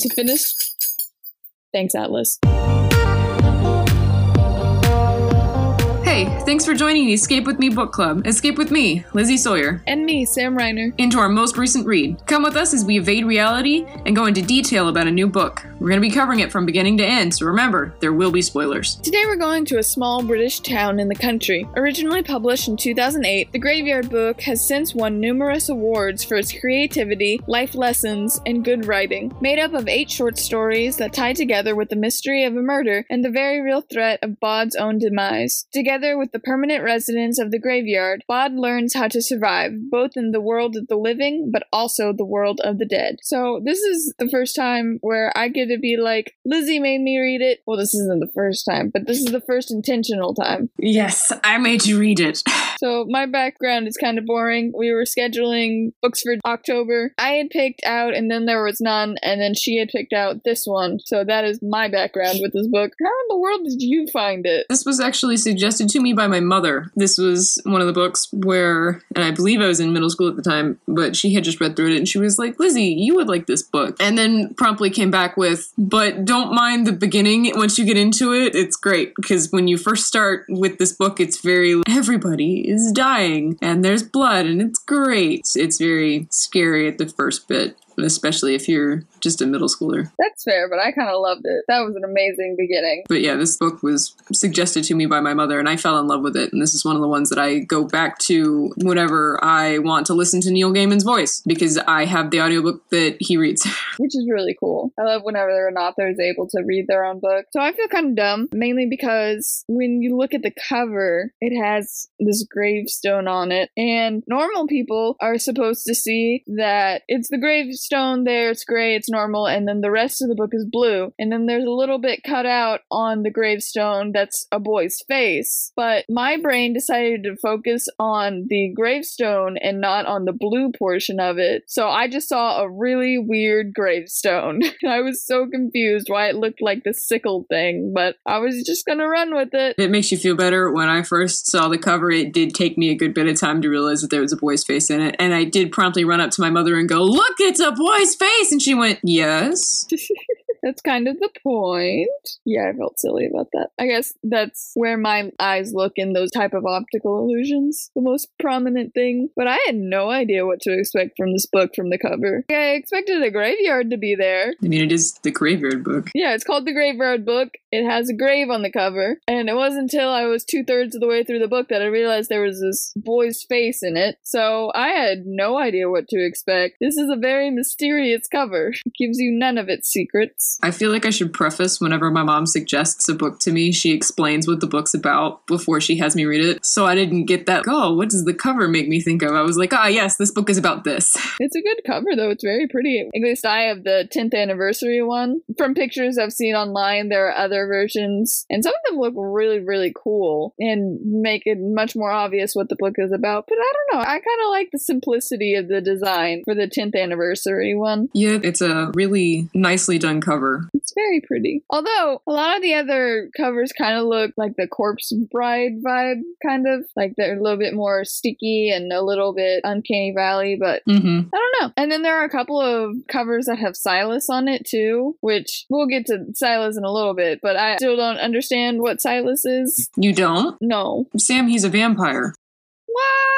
To finish, thanks, Atlas. Thanks for joining the Escape With Me book club. Escape with me, Lizzie Sawyer, And me, Sam Reiner. into our most recent read. Come with us as we evade reality and go into detail about a new book. We're going to be covering it from beginning to end, so remember, there will be spoilers. Today we're going to a small British town in the country. Originally published in 2008, The Graveyard Book has since won numerous awards for its creativity, life lessons, and good writing. Made up of eight short stories that tie together with the mystery of a murder and the very real threat of Bod's own demise. Together with the permanent residents of the graveyard, Bod learns how to survive, both in the world of the living, but also the world of the dead. So this is the first time where I get to be like, Lizzie made me read it. Well, this isn't the first time, but this is the first intentional time. Yes, I made you read it. So my background is kind of boring. We were scheduling books for October. I had picked out, and then there was none, and then she had picked out this one. So that is my background with this book. How in the world did you find it? This was actually suggested to me by my mother. This was one of the books where, and I believe I was in middle school at the time, but she had just read through it and she was like, Lizzie, you would like this book. And then promptly came back with, but don't mind the beginning. Once you get into it, it's great. Because when you first start with this book, it's very, everybody is dying and there's blood and it's great. It's very scary at the first bit, especially if you're just a middle schooler. That's fair, but I kind of loved it. That was an amazing beginning. But yeah, this book was suggested to me by my mother, and I fell in love with it. And this is one of the ones that I go back to whenever I want to listen to Neil Gaiman's voice because I have the audiobook that he reads. which is really cool. I love whenever an author is able to read their own book. So I feel kind of dumb, mainly because when you look at the cover, it has this gravestone on it, and normal people are supposed to see that it's the gravestone there, it's gray, it's normal, and then the rest of the book is blue. And then there's a little bit cut out on the gravestone that's a boy's face. But my brain decided to focus on the gravestone and not on the blue portion of it. So I just saw a really weird gravestone. I was so confused why it looked like the sickle thing, but I was just gonna run with it. It makes you feel better. When I first saw the cover, it did take me a good bit of time to realize that there was a boy's face in it. And I did promptly run up to my mother and go, Look, it's a boy's face! And she went, Yes. That's kind of the point. Yeah, I felt silly about that. I guess that's where my eyes look in those type of optical illusions, the most prominent thing. But I had no idea what to expect from this book from the cover. I expected a graveyard to be there. I mean, it is the graveyard book. Yeah, it's called The Graveyard Book. It has a grave on the cover. And it wasn't until I was two thirds of the way through the book that I realized there was this boy's face in it. So I had no idea what to expect. This is a very mysterious cover. It gives you none of its secrets. I feel like I should preface whenever my mom suggests a book to me, she explains what the book's about before she has me read it. So I didn't get that, oh, what does the cover make me think of? I was like, ah, yes, this book is about this. It's a good cover though. It's very pretty. At least I have the 10th anniversary one. From pictures I've seen online, there are other versions, and some of them look really, really cool and make it much more obvious what the book is about. But I don't know. I kind of like the simplicity of the design for the 10th anniversary one. Yeah, it's a really nicely done cover. It's very pretty. Although a lot of the other covers kind of look like the Corpse Bride vibe, kind of like they're a little bit more sticky and a little bit uncanny valley, but hmm I don't know. And then there are a couple of covers that have Silas on it too, which we'll get to Silas in a little bit, but I still don't understand what Silas is. You don't? No. Sam, he's a vampire. What?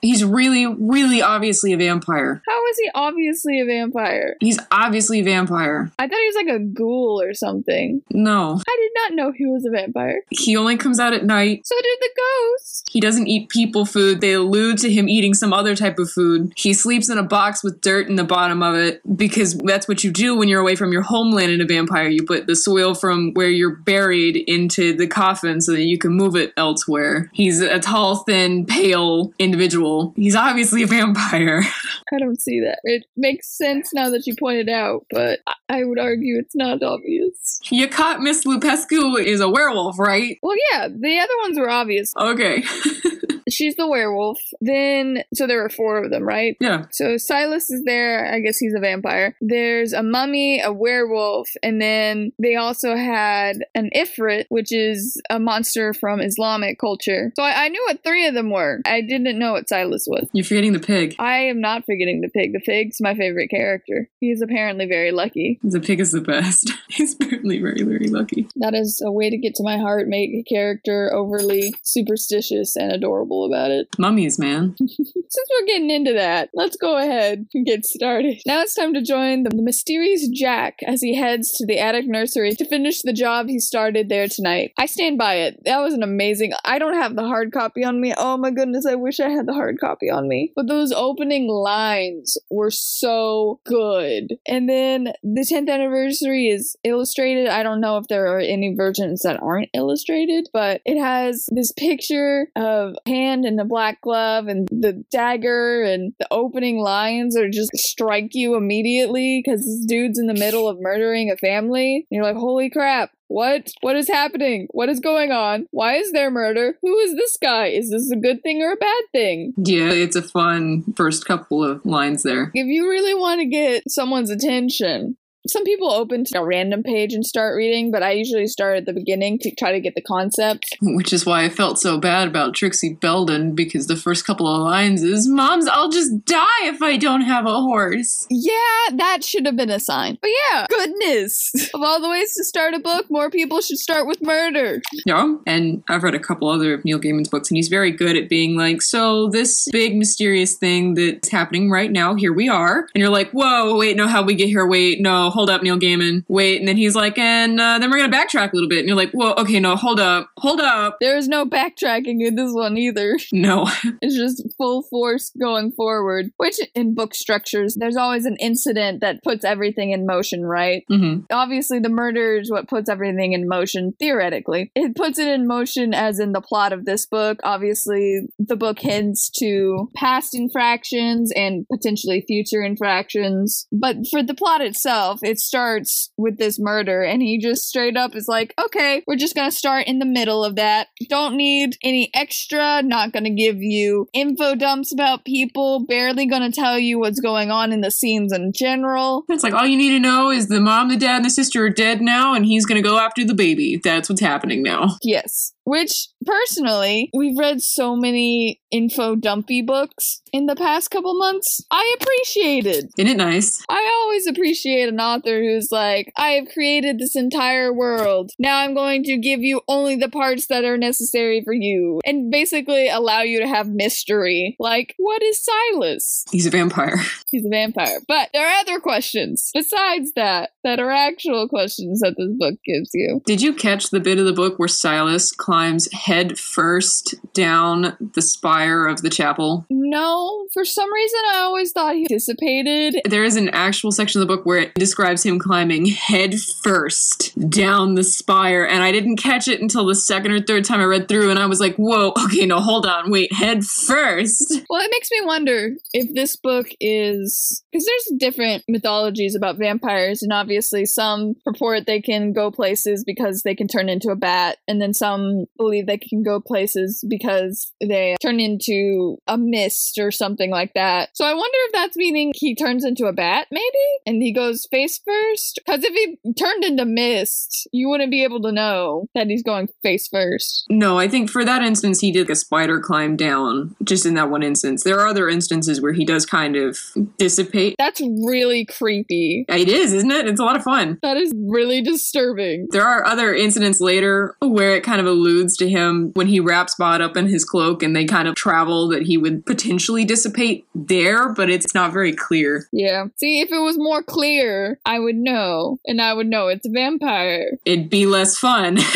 He's really, really obviously a vampire. How is he obviously a vampire? He's obviously a vampire. I thought he was like a ghoul or something. No. I did not know he was a vampire. He only comes out at night. So did the ghost. He doesn't eat people food. They allude to him eating some other type of food. He sleeps in a box with dirt in the bottom of it because that's what you do when you're away from your homeland in a vampire. You put the soil from where you're buried into the coffin so that you can move it elsewhere. He's a tall, thin, pale individual. He's obviously a vampire. I don't see that. It makes sense now that you pointed out, but I- I would argue it's not obvious. You caught Miss Lupescu is a werewolf, right? Well, yeah, the other ones were obvious. Okay. she's the werewolf. Then, so there were four of them, right? Yeah. So Silas is there. I guess he's a vampire. There's a mummy, a werewolf, and then they also had an ifrit, which is a monster from Islamic culture. So I, I knew what three of them were. I didn't know what Silas was. You're forgetting the pig. I am not forgetting the pig. The pig's my favorite character. He's apparently very lucky. The pig is the best. He's apparently very, very lucky. That is a way to get to my heart, make a character overly superstitious and adorable about it. Mummies, man. Since we're getting into that, let's go ahead and get started. Now it's time to join the mysterious Jack as he heads to the attic nursery to finish the job he started there tonight. I stand by it. That was an amazing. I don't have the hard copy on me. Oh my goodness, I wish I had the hard copy on me. But those opening lines were so good. And then the 10th anniversary is illustrated. I don't know if there are any versions that aren't illustrated, but it has this picture of hand in a black glove and the dagger and the opening lines are just strike you immediately because this dude's in the middle of murdering a family. And you're like, holy crap. What? What is happening? What is going on? Why is there murder? Who is this guy? Is this a good thing or a bad thing? Yeah, it's a fun first couple of lines there. If you really want to get someone's attention, some people open to a random page and start reading, but I usually start at the beginning to try to get the concept. Which is why I felt so bad about Trixie Belden because the first couple of lines is, Moms, I'll just die if I don't have a horse. Yeah, that should have been a sign. But yeah, goodness. of all the ways to start a book, more people should start with murder. Yeah. And I've read a couple other of Neil Gaiman's books, and he's very good at being like, so this big mysterious thing that's happening right now, here we are. And you're like, whoa, wait, no, how we get here? Wait, no, hold up, Neil Gaiman. Wait, and then he's like, and uh, then we're gonna backtrack a little bit. And you're like, whoa, okay, no, hold up, hold up. There is no backtracking in this one either. No. It's just full force going forward. Which in book structures, there's always an incident that puts everything in motion, right? hmm Obviously, the murder is what puts everything in motion, theoretically. It puts it in motion as in the plot of this book. Obviously, the book hints to past infractions and potentially future infractions. But for the plot itself, it starts with this murder, and he just straight up is like, okay, we're just gonna start in the middle of that. Don't need any extra, not gonna give you info dumps about people, barely gonna tell you what's going on in the scenes in general. It's like all you need to know is the mom, the dad, and the sister are dead now, and he's gonna go after the baby. That's what's happening now. Yes. Which, personally, we've read so many info dumpy books in the past couple months. I appreciated. Isn't it nice? I always appreciate an author who's like, I have created this entire world. Now I'm going to give you only the parts that are necessary for you. And basically allow you to have mystery. Like, what is Silas? He's a vampire. He's a vampire. But there are other questions besides that that are actual questions that this book gives you. Did you catch the bit of the book where Silas climbs head first down the spire of the chapel? No, for some reason I always thought he dissipated. There is an actual section of the book where it describes him climbing head first down the spire, and I didn't catch it until the second or third time I read through, and I was like, whoa, okay, no, hold on, wait, head first? Well, it makes me wonder if this book is because there's different mythologies about vampires, and obviously some purport they can go places because they can turn into a bat, and then some believe they can go places because they turn into a mist or something like that. So I wonder if that's meaning he turns into a bat, maybe, and he goes face first. Because if he turned into mist, you wouldn't be able to know that he's going face first. No, I think for that instance, he did a spider climb down, just in that one instance. There are other instances where he does kind of dissipate. That's really creepy. It is, isn't it? It's a lot of fun. That is really disturbing. There are other incidents later where it kind of alludes to him when he wraps Bod up in his cloak and they kind of travel that he would potentially dissipate there, but it's not very clear. Yeah. See, if it was more clear, I would know, and I would know it's a vampire. It'd be less fun.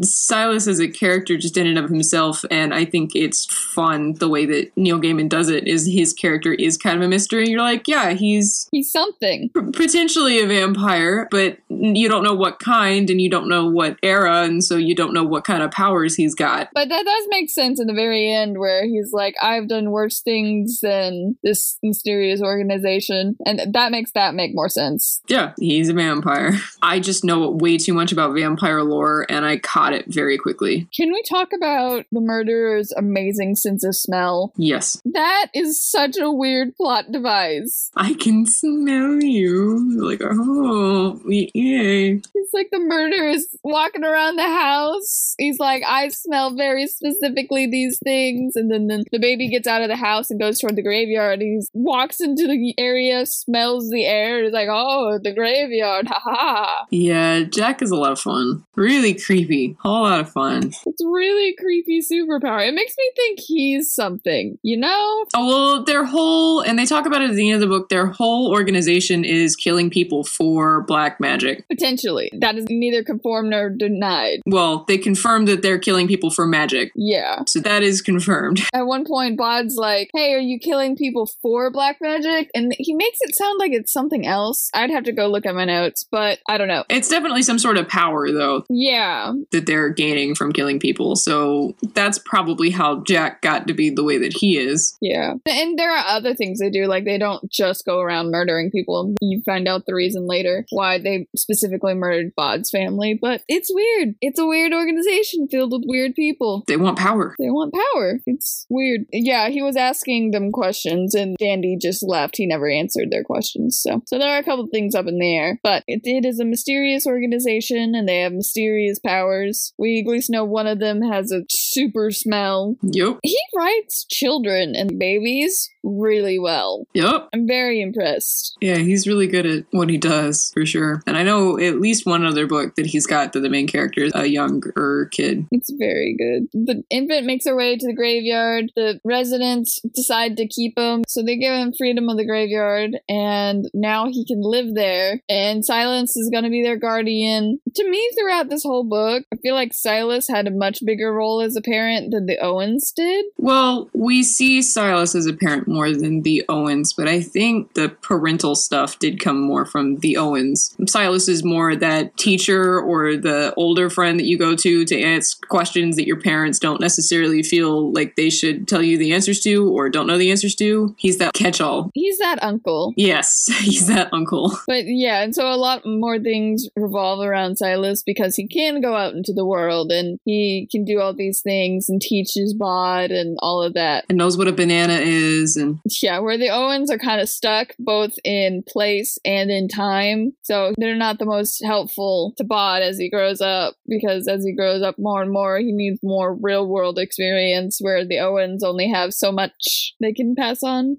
Silas as a character just in and of himself, and I think it's fun the way that Neil Gaiman does it. Is his character is kind of a mystery. You're like, yeah, he's He's something. p- potentially a vampire, but you don't know what kind, and you don't know what era, and so you don't know what kind of powers he's got. But that does make sense in the very end where he's like, I've done worse things than this mysterious organization. And that makes that make more sense. Yeah, he's a vampire. I just know way too much about vampire lore, and I caught it very quickly. Can we talk about the murderer's amazing sense of smell? Yes. That is such a weird plot device. I can smell you. Like, oh, yay. It's like the murderer is walking around the house. He's like, I smell very specifically these things. And then, then the baby gets out of the house and goes toward the graveyard. He walks into the area, smells the air. He's like, oh, the graveyard. Ha ha. Yeah, Jack is a lot of fun. Really creepy. Whole lot of fun. It's really creepy superpower. It makes me think he's something, you know? Oh, well, their whole, and they talk about it at the end of the book, their whole organization is killing people for black magic. Potentially. That is neither confirmed nor denied. Well, they confirmed that they're killing people for magic. Yeah. So that is confirmed. At one point, Bod's like, hey, are you killing people for black magic? And he makes it sound like it's something else. I'd have to go look at my notes, but I don't know. It's definitely some sort of power, though, Yeah. That they're gaining from killing people. So that's probably how Jack got to be the way that he is. Yeah. And there are other things they do. Like, they don't just go around murdering people. You find out the reason later why they specifically murdered Bod's family. But it's weird. It's a weird organization filled with weird people. They want power. They want power. It's weird. Yeah, he was asking them questions and Dandy just left. He never answered their questions. So, so there are a couple things up in the air. But it, it is a mysterious organization and they have mysterious powers. We at least know one of them has a super smell. Yep. He writes children and babies really well. Yep. I'm very impressed. Yeah, he's really good at what he does, for sure. And I know at least one other book that he's got that the main character is a younger kid. It's very good. The infant makes her way to the graveyard. The residents decide to keep him, so they give him freedom of the graveyard, and now he can live there. And Silas is going to be their guardian. To me, throughout this whole book, I feel like Silas had a much bigger role as a parent than the Owens did. Well, we see Silas as a parent more than the Owens, but I think the parental stuff did come more from the Owens. Silas is more that teacher or the older friend that you go to to ask questions that your parents don't necessarily feel like they should tell you the answers to or don't know the answers to. He's that catch all. He's that uncle. Yes, he's that uncle. But yeah, and so a lot more things revolve around Silas because he can go out into the world and he can do all these things and teaches bod and all of that. And knows what a banana is and Yeah, where the Owens are kind of stuck both in place and in time. So they're not the most helpful to Bod as he grows up because as he grows up more and more, he needs more real world experience where the Owens only have so much they can pass on.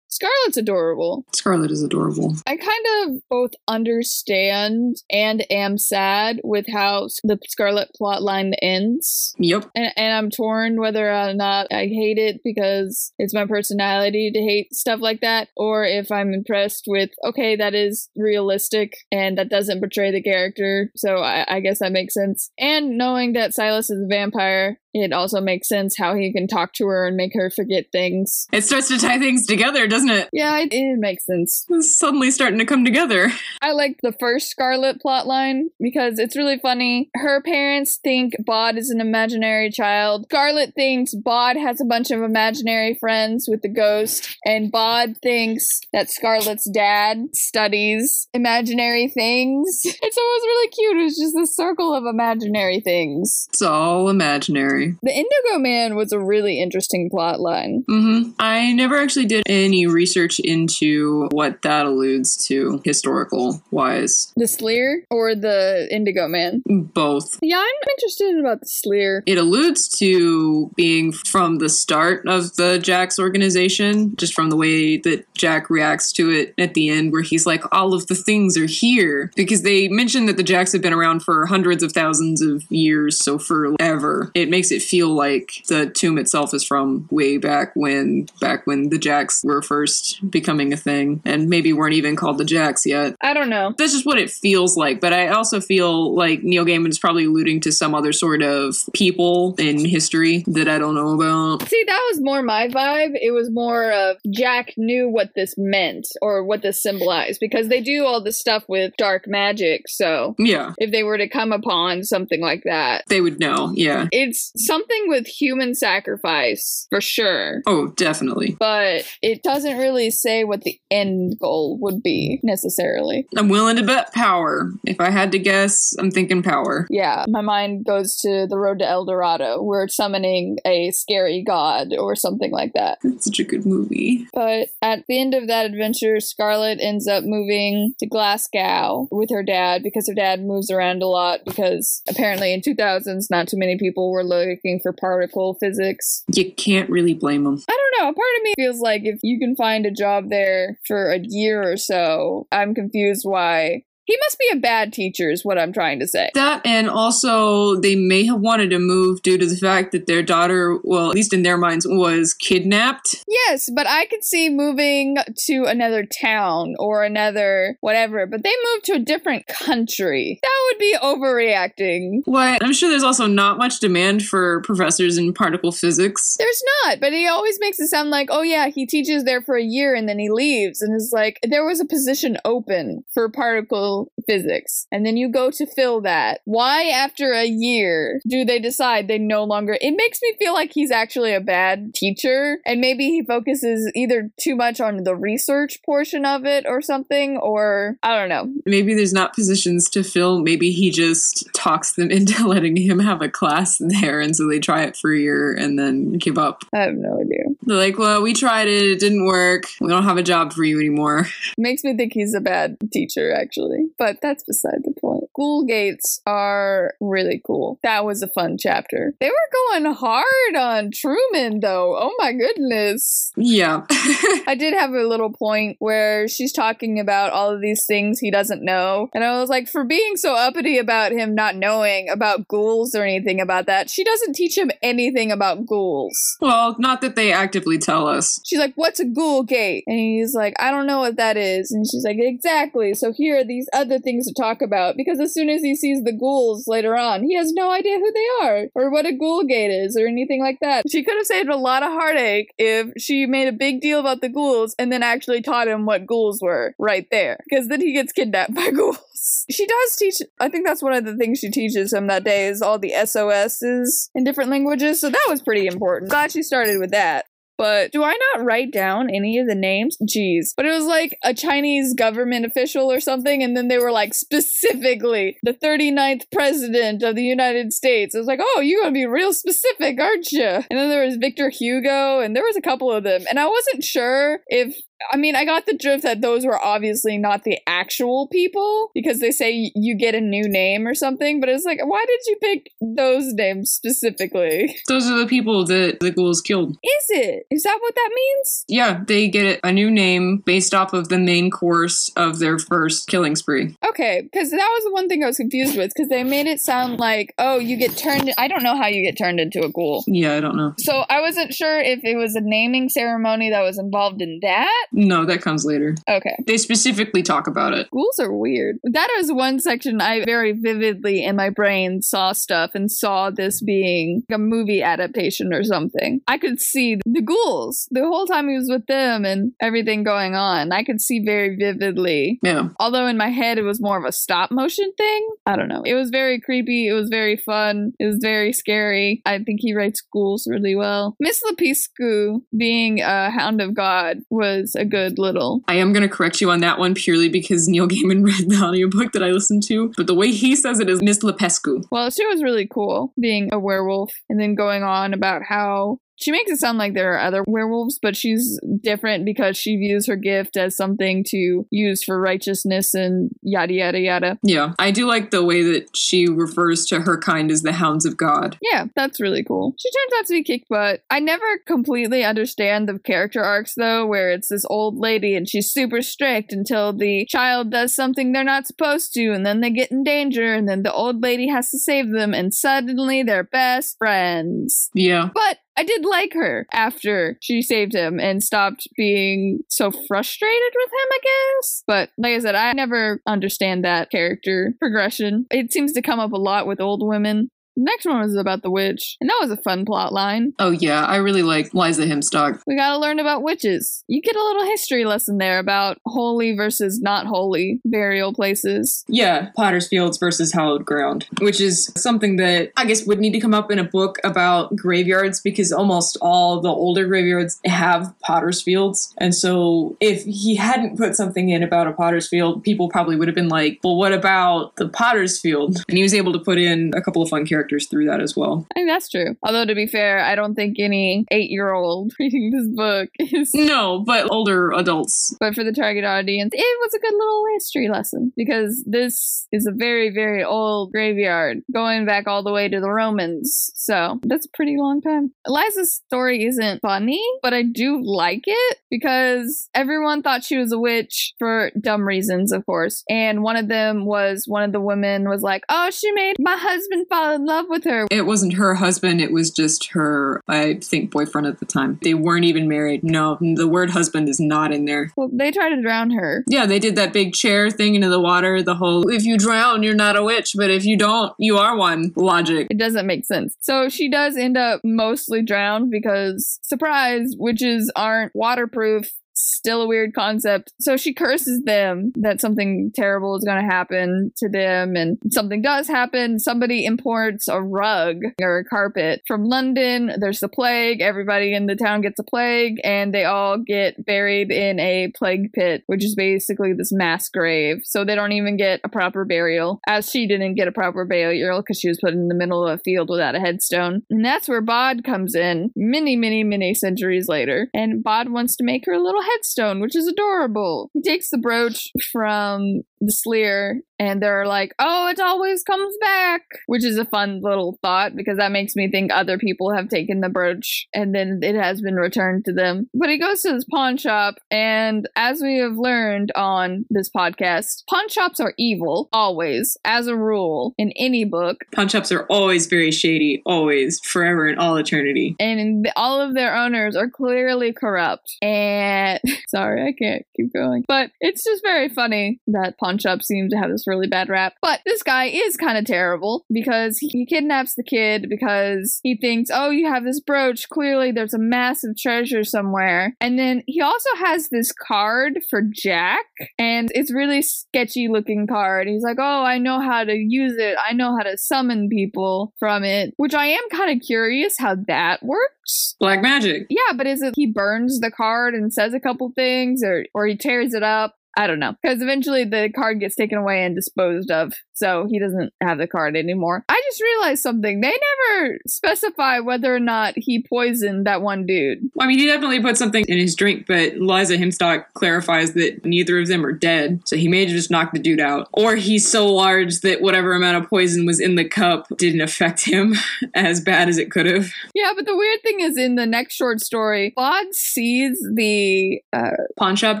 Scarlett's adorable. Scarlett is adorable. I kind of both understand and am sad with how the Scarlett plotline ends. Yep. And, and I'm torn whether or not I hate it because it's my personality to hate stuff like that, or if I'm impressed with, okay, that is realistic and that doesn't portray the character. So I, I guess that makes sense. And knowing that Silas is a vampire, it also makes sense how he can talk to her and make her forget things. It starts to tie things together, doesn't it? Yeah, it, it makes sense. It's suddenly starting to come together. I like the first Scarlett plotline because it's really funny. Her parents think Bod is an imaginary child. Scarlett thinks Bod has a bunch of imaginary friends with the ghost, and Bod thinks that Scarlett's dad studies imaginary things. And so it was really cute. It was just this circle of imaginary things. It's all imaginary. The Indigo Man was a really interesting plotline. hmm I never actually did any research into what that alludes to historical wise. The Sleer or the Indigo Man? Both. Yeah, I'm interested about the Sleer. It alludes to being from the start of the Jack's organization, just from the way that Jack reacts to it at the end, where he's like, all of the things are here. Because they mention that the Jacks have been around for hundreds of thousands of years, so forever. It makes it feel like the tomb itself is from way back when, back when the Jacks were first becoming a thing, and maybe weren't even called the Jacks yet. I don't know. That's just what it feels like, but I also feel like Neil Gaiman is probably alluding to some other sort of people in history that I don't know about. See, that was more my vibe. It was more of Jack knew what this meant or what this symbolized because they do all this stuff with dark magic. So Yeah, if they were to come upon something like that, they would know. Yeah. it's something with human sacrifice for sure. Oh, definitely. But it doesn't really say what the end goal would be necessarily. I'm willing to bet power. If I had to guess, I'm thinking power. Yeah, my mind goes to the road to El Dorado. We're summoning a scary god or something like that. That's such a good movie. But at the end of that adventure, Scarlett ends up moving to Glasgow with her dad because her dad moves around a lot because apparently in 2000s not too many people were looking for particle physics. You can't really blame them. I don't know. A part of me feels like if you can find a job there for a year or so, I'm confused why he must be a bad teacher, is what I'm trying to say. That and also they may have wanted to move due to the fact that their daughter, well, at least in their minds, was kidnapped. Yes, but I could see moving to another town or another whatever, but they moved to a different country. That would be overreacting. What? I'm sure there's also not much demand for professors in particle physics. There's not, but he always makes it sound like, oh yeah, he teaches there for a year and then he leaves. And it's like, there was a position open for particle physics. And then you go to fill that. Why, after a year, do they decide they no longer? It makes me feel like he's actually a bad teacher. And maybe he focuses either too much on the research portion of it or something, or I don't know. Maybe there's not positions to fill. Maybe he just talks them into letting him have a class there. And so they try it for a year and then give up. I have no idea. They're like, well, we tried it. It didn't work. We don't have a job for you anymore. Makes me think he's a bad teacher, actually. But that's beside the point. Ghoul gates are really cool. That was a fun chapter. They were going hard on Truman, though. Oh my goodness. Yeah. I did have a little point where she's talking about all of these things he doesn't know. And I was like, for being so uppity about him not knowing about ghouls or anything about that, she doesn't teach him anything about ghouls. well, not that they actively tell us. She's like, What's a ghoul gate? And he's like, I don't know what that is. And she's like, Exactly. So here are these other things to talk about. Because as soon as he sees the ghouls later on, he has no idea who they are or what a ghoul gate is or anything like that. She could have saved a lot of heartache if she made a big deal about the ghouls and then actually taught him what ghouls were right there. Because then he gets kidnapped by ghouls. She does teach, I think that's one of the things she teaches him that day is all the SOSs in different languages. So that was pretty important. Glad she started with that. But do I not write down any of the names? Jeez. But it was like a Chinese government official or something, and then they were like specifically the 39th president of the United States. I was like, oh, you're gonna be real specific, aren't you? And then there was Victor Hugo, and there was a couple of them. And I wasn't sure if I mean, I got the drift that those were obviously not the actual people because they say you get a new name or something, but it's like, why did you pick those names specifically? Those are the people that the ghouls killed. Is it? Is that what that means? Yeah, they get a new name based off of the main course of their first killing spree. Okay, because that was the one thing I was confused with because they made it sound like, oh, you get turned. I don't know how you get turned into a ghoul. Yeah, I don't know. So I wasn't sure if it was a naming ceremony that was involved in that. No, that comes later. Okay. They specifically talk about it. Ghouls are weird. That is one section I very vividly in my brain saw stuff and saw this being a movie adaptation or something. I could see the ghouls the whole time he was with them and everything going on. I could see very vividly. Yeah. Although in my head it was more of a stop motion thing. I don't know. It was very creepy. It was very fun. It was very scary. I think he writes ghouls really well. Miss Lepiscu being a hound of God was a good little I am going to correct you on that one purely because Neil Gaiman read the audiobook that I listened to, but the way he says it is Miss Lepescu. Well, she was really cool being a werewolf and then going on about how she makes it sound like there are other werewolves, but she's different because she views her gift as something to use for righteousness and yada yada yada. Yeah, I do like the way that she refers to her kind as the hounds of God. Yeah, that's really cool. She turns out to be kick butt. I never completely understand the character arcs though, where it's this old lady and she's super strict until the child does something they're not supposed to, and then they get in danger, and then the old lady has to save them, and suddenly they're best friends. Yeah. But I did like her after she saved him and stopped being so frustrated with him, I guess. But like I said, I never understand that character progression. It seems to come up a lot with old women. Next one was about the witch, and that was a fun plot line. Oh yeah, I really like Liza Hempstock. We gotta learn about witches. You get a little history lesson there about holy versus not holy burial places. Yeah, Potter's Fields versus Hallowed Ground, which is something that I guess would need to come up in a book about graveyards because almost all the older graveyards have Potter's Fields. And so if he hadn't put something in about a Potter's Field, people probably would have been like, well, what about the Potter's Field? And he was able to put in a couple of fun characters through that as well. I think that's true. Although, to be fair, I don't think any eight year old reading this book is. No, but older adults. But for the target audience, it was a good little history lesson because this is a very, very old graveyard going back all the way to the Romans. So that's a pretty long time. Eliza's story isn't funny, but I do like it because everyone thought she was a witch for dumb reasons, of course. And one of them was one of the women was like, Oh, she made my husband fall in love with her. It wasn't her husband, it was just her, I think, boyfriend at the time. They weren't even married. No, the word husband is not in there. Well, they tried to drown her. Yeah, they did that big chair thing into the water, the whole if you drown, you're not a witch, but if you don't, you are one logic. It doesn't make sense. So she does end up mostly drowned because, surprise, witches aren't waterproof still a weird concept. So she curses them that something terrible is going to happen to them, and something does happen. Somebody imports a rug or a carpet from London. There's the plague. Everybody in the town gets a plague, and they all get buried in a plague pit, which is basically this mass grave. So they don't even get a proper burial, as she didn't get a proper burial because she was put in the middle of a field without a headstone. And that's where Bod comes in many, many, many centuries later. And Bod wants to make her a little headstone, which is adorable. He takes the brooch from the Sleer and they're like, oh, it always comes back, which is a fun little thought because that makes me think other people have taken the brooch and then it has been returned to them. But he goes to this pawn shop, and as we have learned on this podcast, pawn shops are evil, always, as a rule, in any book. Pawn shops are always very shady, always, forever, and all eternity. And all of their owners are clearly corrupt. And sorry, I can't keep going. But it's just very funny that pawn shops seem to have this really bad rap. But this guy is kind of terrible because he kidnaps the kid because he thinks, oh, you have this brooch. Clearly, there's a massive treasure somewhere. And then he also has this card for Jack, and it's really sketchy looking card. He's like, oh, I know how to use it. I know how to summon people from it, which I am kind of curious how that works. Black magic. Yeah, but is it he burns the card and says a couple things, or or he tears it up? I don't know. Because eventually the card gets taken away and disposed of. So he doesn't have the card anymore. I just realized something. They never specify whether or not he poisoned that one dude. I mean, he definitely put something in his drink, but Liza Hempstock clarifies that neither of them are dead. So he may have just knocked the dude out. Or he's so large that whatever amount of poison was in the cup didn't affect him as bad as it could have. Yeah, but the weird thing is in the next short story, Bod sees the. Uh, pawn shop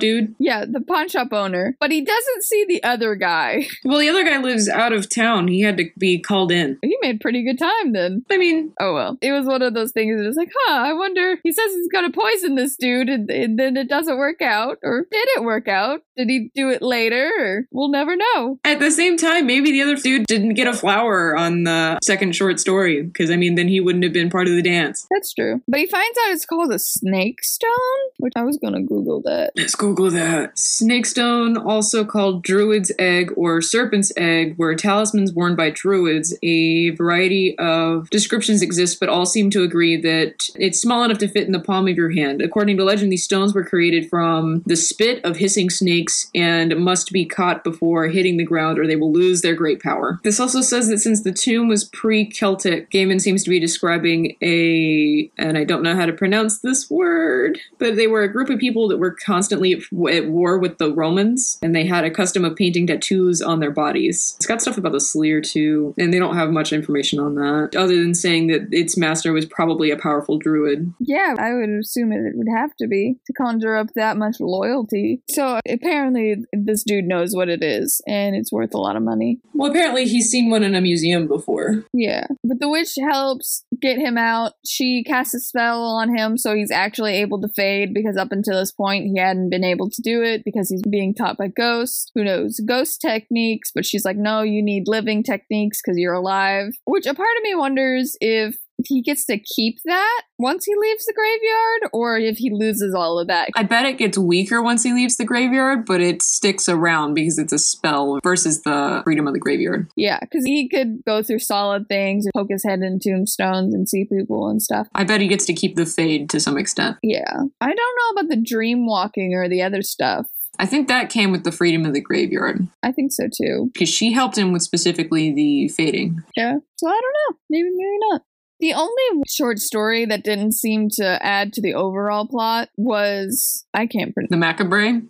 dude? Yeah, the pawn shop owner, but he doesn't see the other guy. Well, the other guy lives out of town. He had to be called in. He made pretty good time then. I mean, oh well. It was one of those things that was like, huh, I wonder. He says he's gonna poison this dude and, and then it doesn't work out. Or did it work out? Did he do it later? Or we'll never know. At the same time, maybe the other dude didn't get a flower on the second short story. Because, I mean, then he wouldn't have been part of the dance. That's true. But he finds out it's called a snake stone, which I was gonna Google that. Let's Google that. Snake stone, also called druid's egg or serpent's egg, were talismans worn by druids. A variety of descriptions exist, but all seem to agree that it's small enough to fit in the palm of your hand. According to legend, these stones were created from the spit of hissing snakes and must be caught before hitting the ground or they will lose their great power. This also says that since the tomb was pre Celtic, Gaiman seems to be describing a, and I don't know how to pronounce this word, but they were a group of people that were constantly at war with the Romans and they had a custom of painting tattoos on their bodies. It's got stuff about the Sleer too, and they don't have much information on that, other than saying that its master was probably a powerful druid. Yeah, I would assume it would have to be to conjure up that much loyalty. So apparently, this dude knows what it is, and it's worth a lot of money. Well, apparently, he's seen one in a museum before. Yeah, but the witch helps get him out. She casts a spell on him, so he's actually able to fade because up until this point, he hadn't been able to do it because he's being taught by ghosts who knows ghost techniques, but she's like, no, you need living techniques because you're alive. Which a part of me wonders if he gets to keep that once he leaves the graveyard or if he loses all of that. I bet it gets weaker once he leaves the graveyard, but it sticks around because it's a spell versus the freedom of the graveyard. Yeah, because he could go through solid things, and poke his head in tombstones and see people and stuff. I bet he gets to keep the fade to some extent. Yeah. I don't know about the dream walking or the other stuff. I think that came with the freedom of the graveyard I think so too. because she helped him with specifically the fading. Yeah. So I don't know. Maybe, maybe not. The only short story that didn't seem to add to the overall plot was I can't pronounce. The macabre,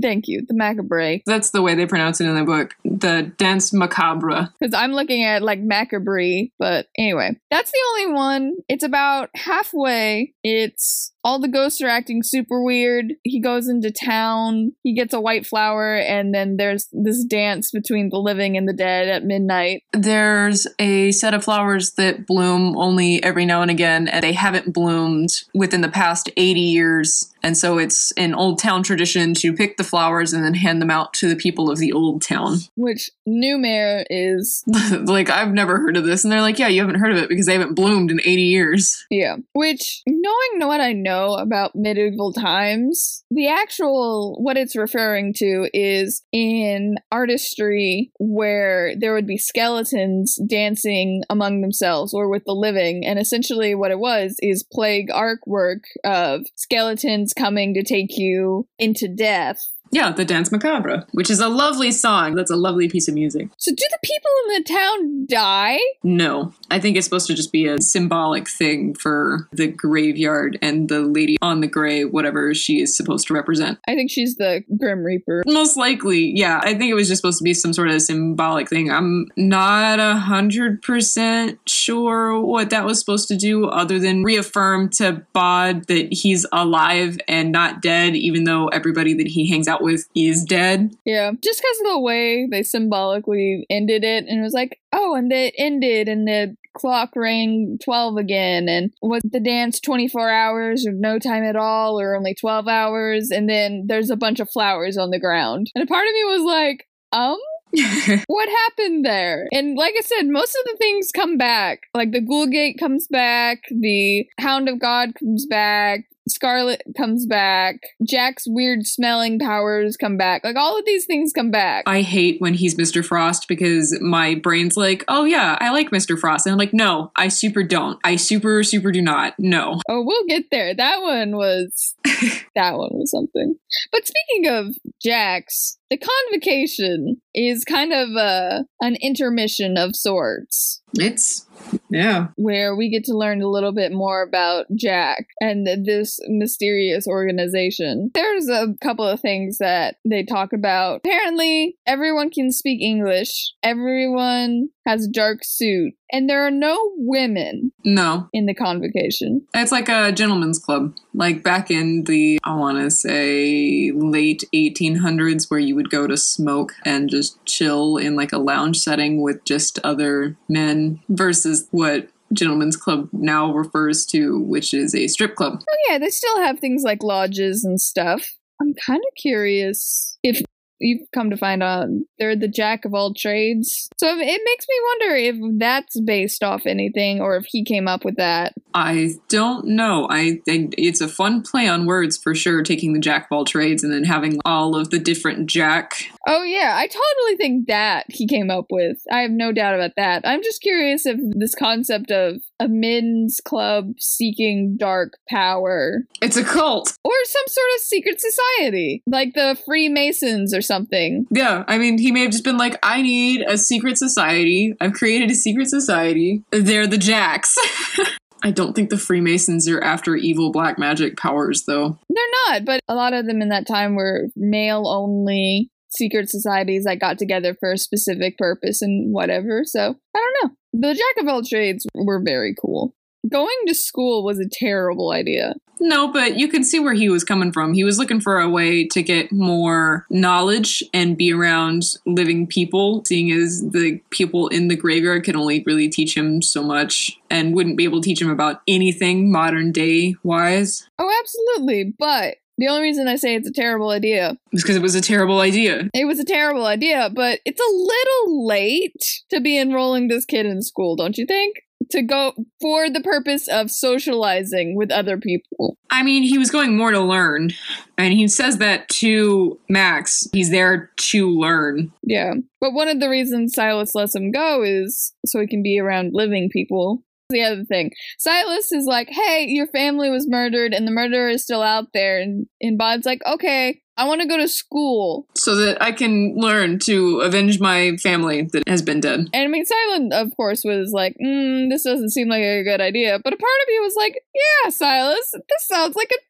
Thank you, the macabre. that's the way they pronounce it in the book. The danse macabre. Because I'm looking at like macabre, but anyway, that's the only one. It's about halfway. It's all the ghosts are acting super weird. He goes into town. He gets a white flower, and then there's this dance between the living and the dead at midnight. There's a set of flowers that bloom only every now and again, and they haven't bloomed within the past 80 years. And so it's an old town tradition to pick the flowers and then hand them out to the people of the old town. Which new mayor is, like, I've never heard of this. And they're like, yeah, you haven't heard of it because they haven't bloomed in 80 years. yeah. Which, knowing what I know about medieval times, the actual, what it's referring to is in artistry where there would be skeletons dancing among themselves or with the living. And essentially, what it was is plague artwork of skeletons coming to take you into death. Yeah, the Danse Macabre, which is a lovely song. That's a lovely piece of music. So, do the people in the town die? No, I think it's supposed to just be a symbolic thing for the graveyard and the lady on the grave, whatever she is supposed to represent. I think she's the Grim Reaper. Most likely, yeah. I think it was just supposed to be some sort of symbolic thing. I'm not a hundred percent sure what that was supposed to do, other than reaffirm to Bod that he's alive and not dead, even though everybody that he hangs out with is dead. Yeah, just because of the way they symbolically ended it, and it was like, oh, and it ended, and the clock rang 12 again, and was the dance 24 hours or no time at all, or only 12 hours, and then there's a bunch of flowers on the ground. And a part of me was like, um, what happened there? And like I said, most of the things come back. Like the Ghoul Gate comes back, the Hound of God comes back, Scarlett comes back, Jack's weird smelling powers come back. Like all of these things come back. I hate when he's Mr. Frost because my brain's like, oh yeah, I like Mr. Frost. And I'm like, no, I super don't. I super, super do not. No. Oh, we'll get there. That one was that one was something. But speaking of Jacks, the convocation is kind of a an intermission of sorts. It's, yeah. where we get to learn a little bit more about Jack and this mysterious organization. There's a couple of things that they talk about. Apparently, everyone can speak English, everyone has a dark suit, and there are no women No. in the convocation. It's like a gentleman's club. Like back in the, I want to say, late 1800s, where you would go to smoke and just chill in like a lounge setting with just other men versus what gentlemen's club now refers to, which is a strip club. Oh, yeah, they still have things like lodges and stuff. I'm kind of curious if you've come to find out they're the jack of all trades. So it makes me wonder if that's based off anything or if he came up with that. I don't know. I think it's a fun play on words for sure, taking the jack of all trades and then having all of the different jack. Oh yeah, I totally think that he came up with. I have no doubt about that. I'm just curious if this concept of a men's club seeking dark power It's a cult. or some sort of secret society, like the Freemasons or something. Yeah, I mean, he may have just been like, I need a secret society. I've created a secret society. They're the Jacks. I don't think the Freemasons are after evil black magic powers, though. They're not, but a lot of them in that time were male only secret societies that got together for a specific purpose and whatever. So I don't know. The jack of all trades were very cool. Going to school was a terrible idea. No, but you can see where he was coming from. He was looking for a way to get more knowledge and be around living people, seeing as the people in the graveyard could only really teach him so much and wouldn't be able to teach him about anything modern day wise. Oh, absolutely. But The only reason I say it's a terrible idea, is because it was a terrible idea. it was a terrible idea, but it's a little late to be enrolling this kid in school, don't you think? To go for the purpose of socializing with other people. I mean, he was going more to learn, and he says that to Max. He's there to learn. Yeah. But one of the reasons Silas lets him go is so he can be around living people. The other thing, Silas is like, hey, your family was murdered and the murderer is still out there. And, and Bod's like, okay, I want to go to school. So that I can learn to avenge my family that has been dead. And I mean, Silas, of course, was like, mm, this doesn't seem like a good idea. But a part of me was like, yeah, Silas, this sounds like a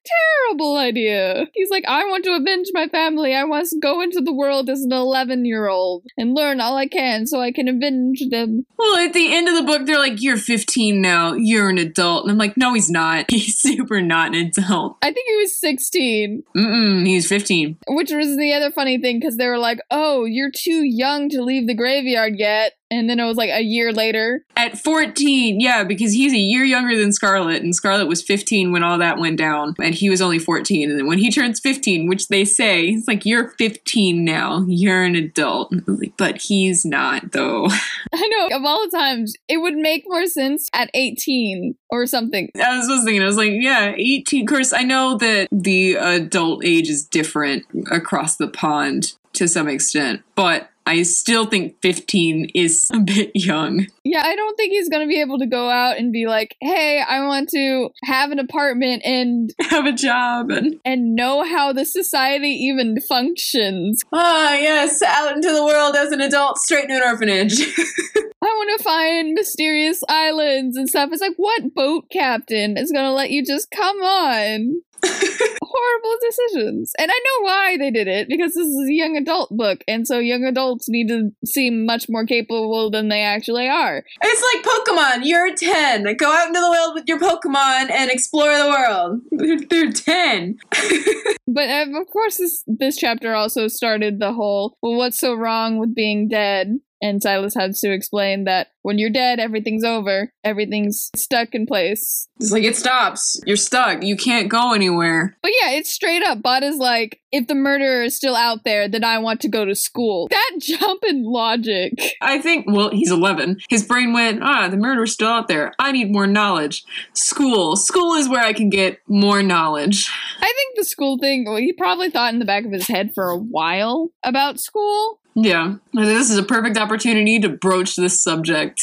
terrible idea. He's like, I want to avenge my family. I want to go into the world as an 11 year old and learn all I can so I can avenge them. Well, at the end of the book, they're like, You're 15 now. You're an adult. And I'm like, No, he's not. He's super not an adult. I think he was 16, Mm-mm, he's 15. Which was the other funny thing because they were like, oh, you're too young to leave the graveyard yet. And then it was like a year later. At 14, yeah, because he's a year younger than Scarlett, and Scarlett was 15 when all that went down, and he was only 14. And then when he turns 15, which they say, it's like, You're 15 now. You're an adult. Like, but he's not, though. I know, of all the times, it would make more sense at 18 or something. I was just thinking, I was like, yeah, 18. Of course, I know that the adult age is different across the pond to some extent, but I still think 15 is a bit young. Yeah, I don't think he's gonna be able to go out and be like, "Hey, I want to have an apartment and Have a job and. and know how the society even functions. Ah, yes, out into the world as an adult, straight to an orphanage. I want to find mysterious islands and stuff." It's like, what boat captain is gonna let you just come on? Horrible decisions, and I know why they did it because this is a young adult book, and so young adults need to seem much more capable than they actually are. it's like Pokemon. You're 10. Go out into the world with your Pokemon and explore the world. They're, they're 10. But uh, of course, this this chapter also started the whole well, what's so wrong with being dead? And Silas has to explain that when you're dead, everything's over, everything's stuck in place. It's like it stops. You're stuck. You can't go anywhere. But yeah, it's straight up. Bod is like, if the murderer is still out there, then I want to go to school. That jump in logic. I think, well, he's 11. His brain went, ah, the murderer's still out there. I need more knowledge. School. School is where I can get more knowledge. I think the school thing, well, he probably thought in the back of his head for a while about school. Yeah. This is a perfect opportunity to broach this subject.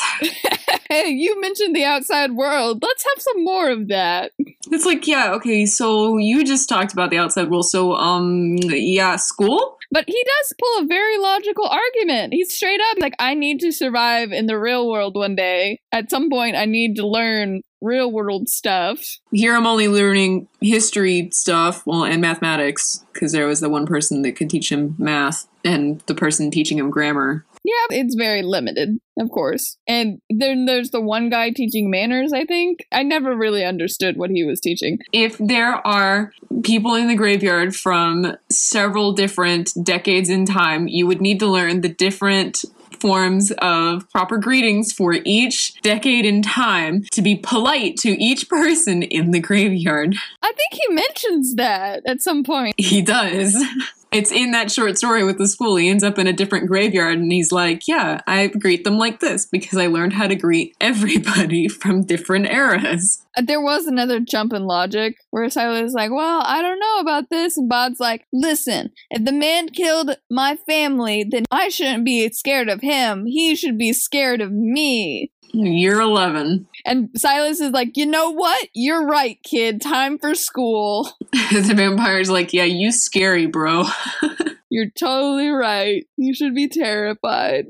Hey, you mentioned the outside world. Let's have some more of that. It's like, yeah, okay, so you just talked about the outside world. So, um, yeah, school? But he does pull a very logical argument. He's straight up like, I need to survive in the real world one day. At some point, I need to learn real world stuff. Here I'm only learning history stuff, well, and mathematics, because there was the one person that could teach him math, and the person teaching him grammar. Yeah, it's very limited, of course. And then there's the one guy teaching manners, I think. I never really understood what he was teaching. If there are people in the graveyard from several different decades in time, you would need to learn the different forms of proper greetings for each decade in time to be polite to each person in the graveyard. I think he mentions that at some point. He does. It's in that short story with the school. He ends up in a different graveyard and he's like, Yeah, I greet them like this because I learned how to greet everybody from different eras. There was another jump in logic where Silas like, Well, I don't know about this. And Bod's like, Listen, if the man killed my family, then I shouldn't be scared of him. He should be scared of me. Year 11. And Silas is like, You know what? You're right, kid. Time for school. the vampire's like, Yeah, you scary, bro. You're totally right. You should be terrified.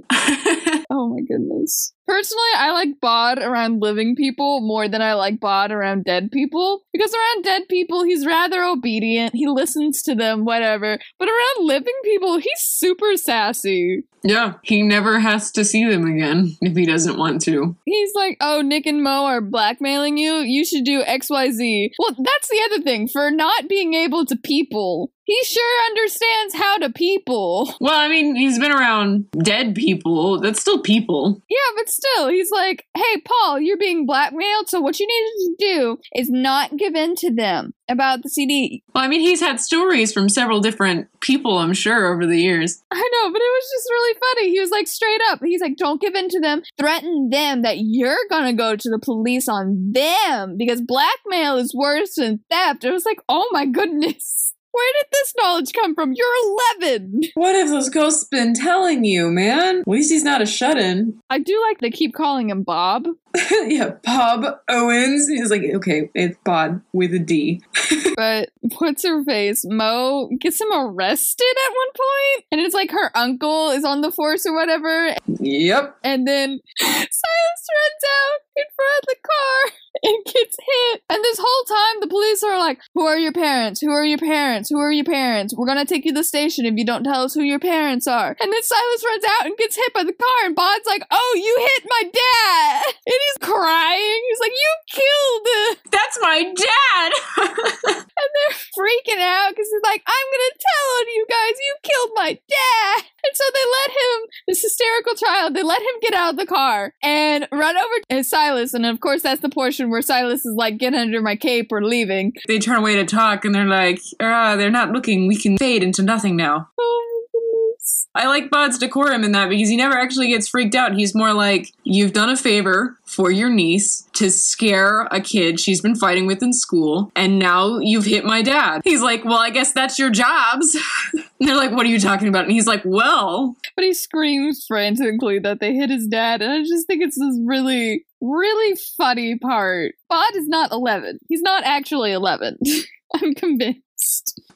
Oh my goodness. Personally, I like Bod around living people more than I like Bod around dead people. Because around dead people, he's rather obedient. He listens to them, whatever. But around living people, he's super sassy. Yeah, he never has to see them again if he doesn't want to. He's like, oh, Nick and Mo are blackmailing you. You should do XYZ. Well, that's the other thing. For not being able to people, he sure understands how to people. Well, I mean, he's been around dead people. That's still people. Yeah, but still, he's like, hey, Paul, you're being blackmailed. So what you need to do is not give in to them about the CD. Well, I mean, he's had stories from several different people, I'm sure, over the years. I know, but it was just really funny. He was like, straight up, he's like, don't give in to them. Threaten them that you're going to go to the police on them because blackmail is worse than theft. It was like, oh my goodness. Where did this knowledge come from? You're 11. What have those ghosts been telling you, man? At least he's not a shut in. I do like they keep calling him Bob. yeah, Bob Owens. He's like, okay, it's Bob with a D. but what's her face? Mo gets him arrested at one point, and it's like her uncle is on the force or whatever. Yep. And then Silas runs out in front of the car and gets hit. And this whole time, the police are like, Who are your parents? Who are your parents? Who are your parents? We're gonna take you to the station if you don't tell us who your parents are. And then Silas runs out and gets hit by the car, and Bod's like, Oh, you hit my dad. And he's crying. He's like, You killed. That's my dad. and they're freaking out because he's like, I'm gonna tell on you guys. You killed my dad. And so they let him, this hysterical child, they let him get out of the car and run over to Silas. And of course, that's the portion where Silas is like, Get under my cape, we're leaving. They turn away to talk and they're like, ah, they're not looking. We can fade into nothing now. Oh I like Bod's decorum in that because he never actually gets freaked out. He's more like, You've done a favor for your niece to scare a kid she's been fighting with in school, and now you've hit my dad. He's like, Well, I guess that's your jobs. and they're like, What are you talking about? And he's like, Well, But he screams frantically that they hit his dad. And I just think it's this really, really funny part. Bod is not 11. He's not actually 11. I'm convinced.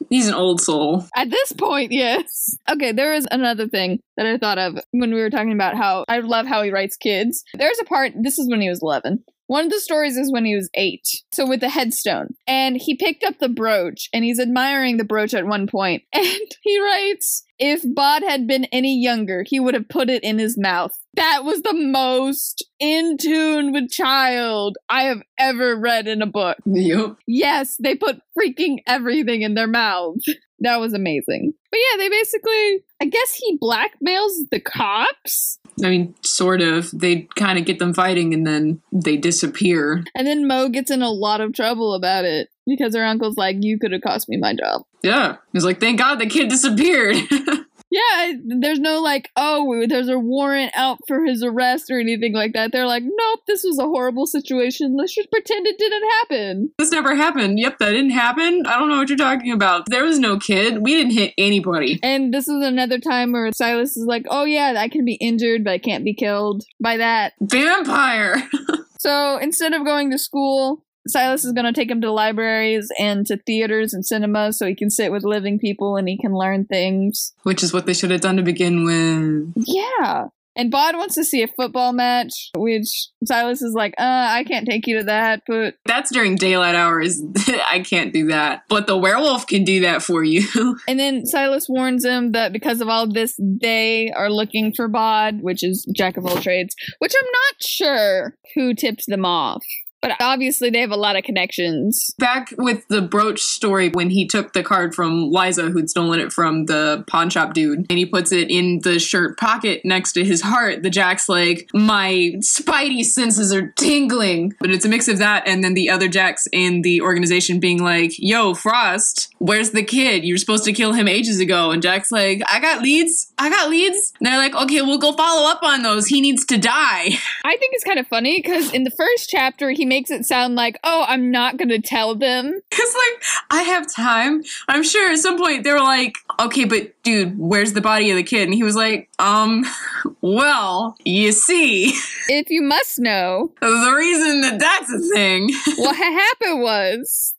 He's an old soul. At this point, yes. Okay, there is another thing that I thought of when we were talking about how I love how he writes kids. There's a part, this is when he was 11. One of the stories is when he was eight. So with the headstone. And he picked up the brooch and he's admiring the brooch at one point. And he writes, if Bod had been any younger, he would have put it in his mouth. That was the most in tune with child I have ever read in a book. Yep. Yes, they put freaking everything in their mouth. That was amazing. But yeah, they basically, I guess he blackmails the cops. I mean, sort of. They kind of get them fighting and then they disappear. And then Mo gets in a lot of trouble about it because her uncle's like, You could have cost me my job. Yeah. He's like, Thank God the kid disappeared. Yeah, there's no like, oh, there's a warrant out for his arrest or anything like that. They're like, nope, this was a horrible situation. Let's just pretend it didn't happen. this never happened. Yep, that didn't happen. I don't know what you're talking about. There was no kid. We didn't hit anybody. And this is another time where Silas is like, oh, yeah, I can be injured, but I can't be killed by that. Vampire. So instead of going to school, Silas is going to take him to libraries and to theaters and cinemas so he can sit with living people and he can learn things. Which is what they should have done to begin with. Yeah. And Bod wants to see a football match, which Silas is like, uh, I can't take you to that, but That's during daylight hours. I can't do that. But the werewolf can do that for you. And then Silas warns him that because of all this, they are looking for Bod, which is Jack of all trades, which I'm not sure who tips them off. But obviously, they have a lot of connections. Back with the brooch story when he took the card from Liza, who'd stolen it from the pawn shop dude, and he puts it in the shirt pocket next to his heart, the Jack's like, My spidey senses are tingling. But it's a mix of that and then the other Jacks in the organization being like, Yo, Frost, where's the kid? You were supposed to kill him ages ago. And Jack's like, I got leads. I got leads. And they're like, Okay, we'll go follow up on those. He needs to die. I think it's kind of funny because in the first chapter, he makes it sound like, oh, I'm not going to tell them. It's like, I have time. I'm sure at some point they were like, okay, but dude, where's the body of the kid? And he was like, um, well, you see, If you must know, the reason that that's a thing. what happened was.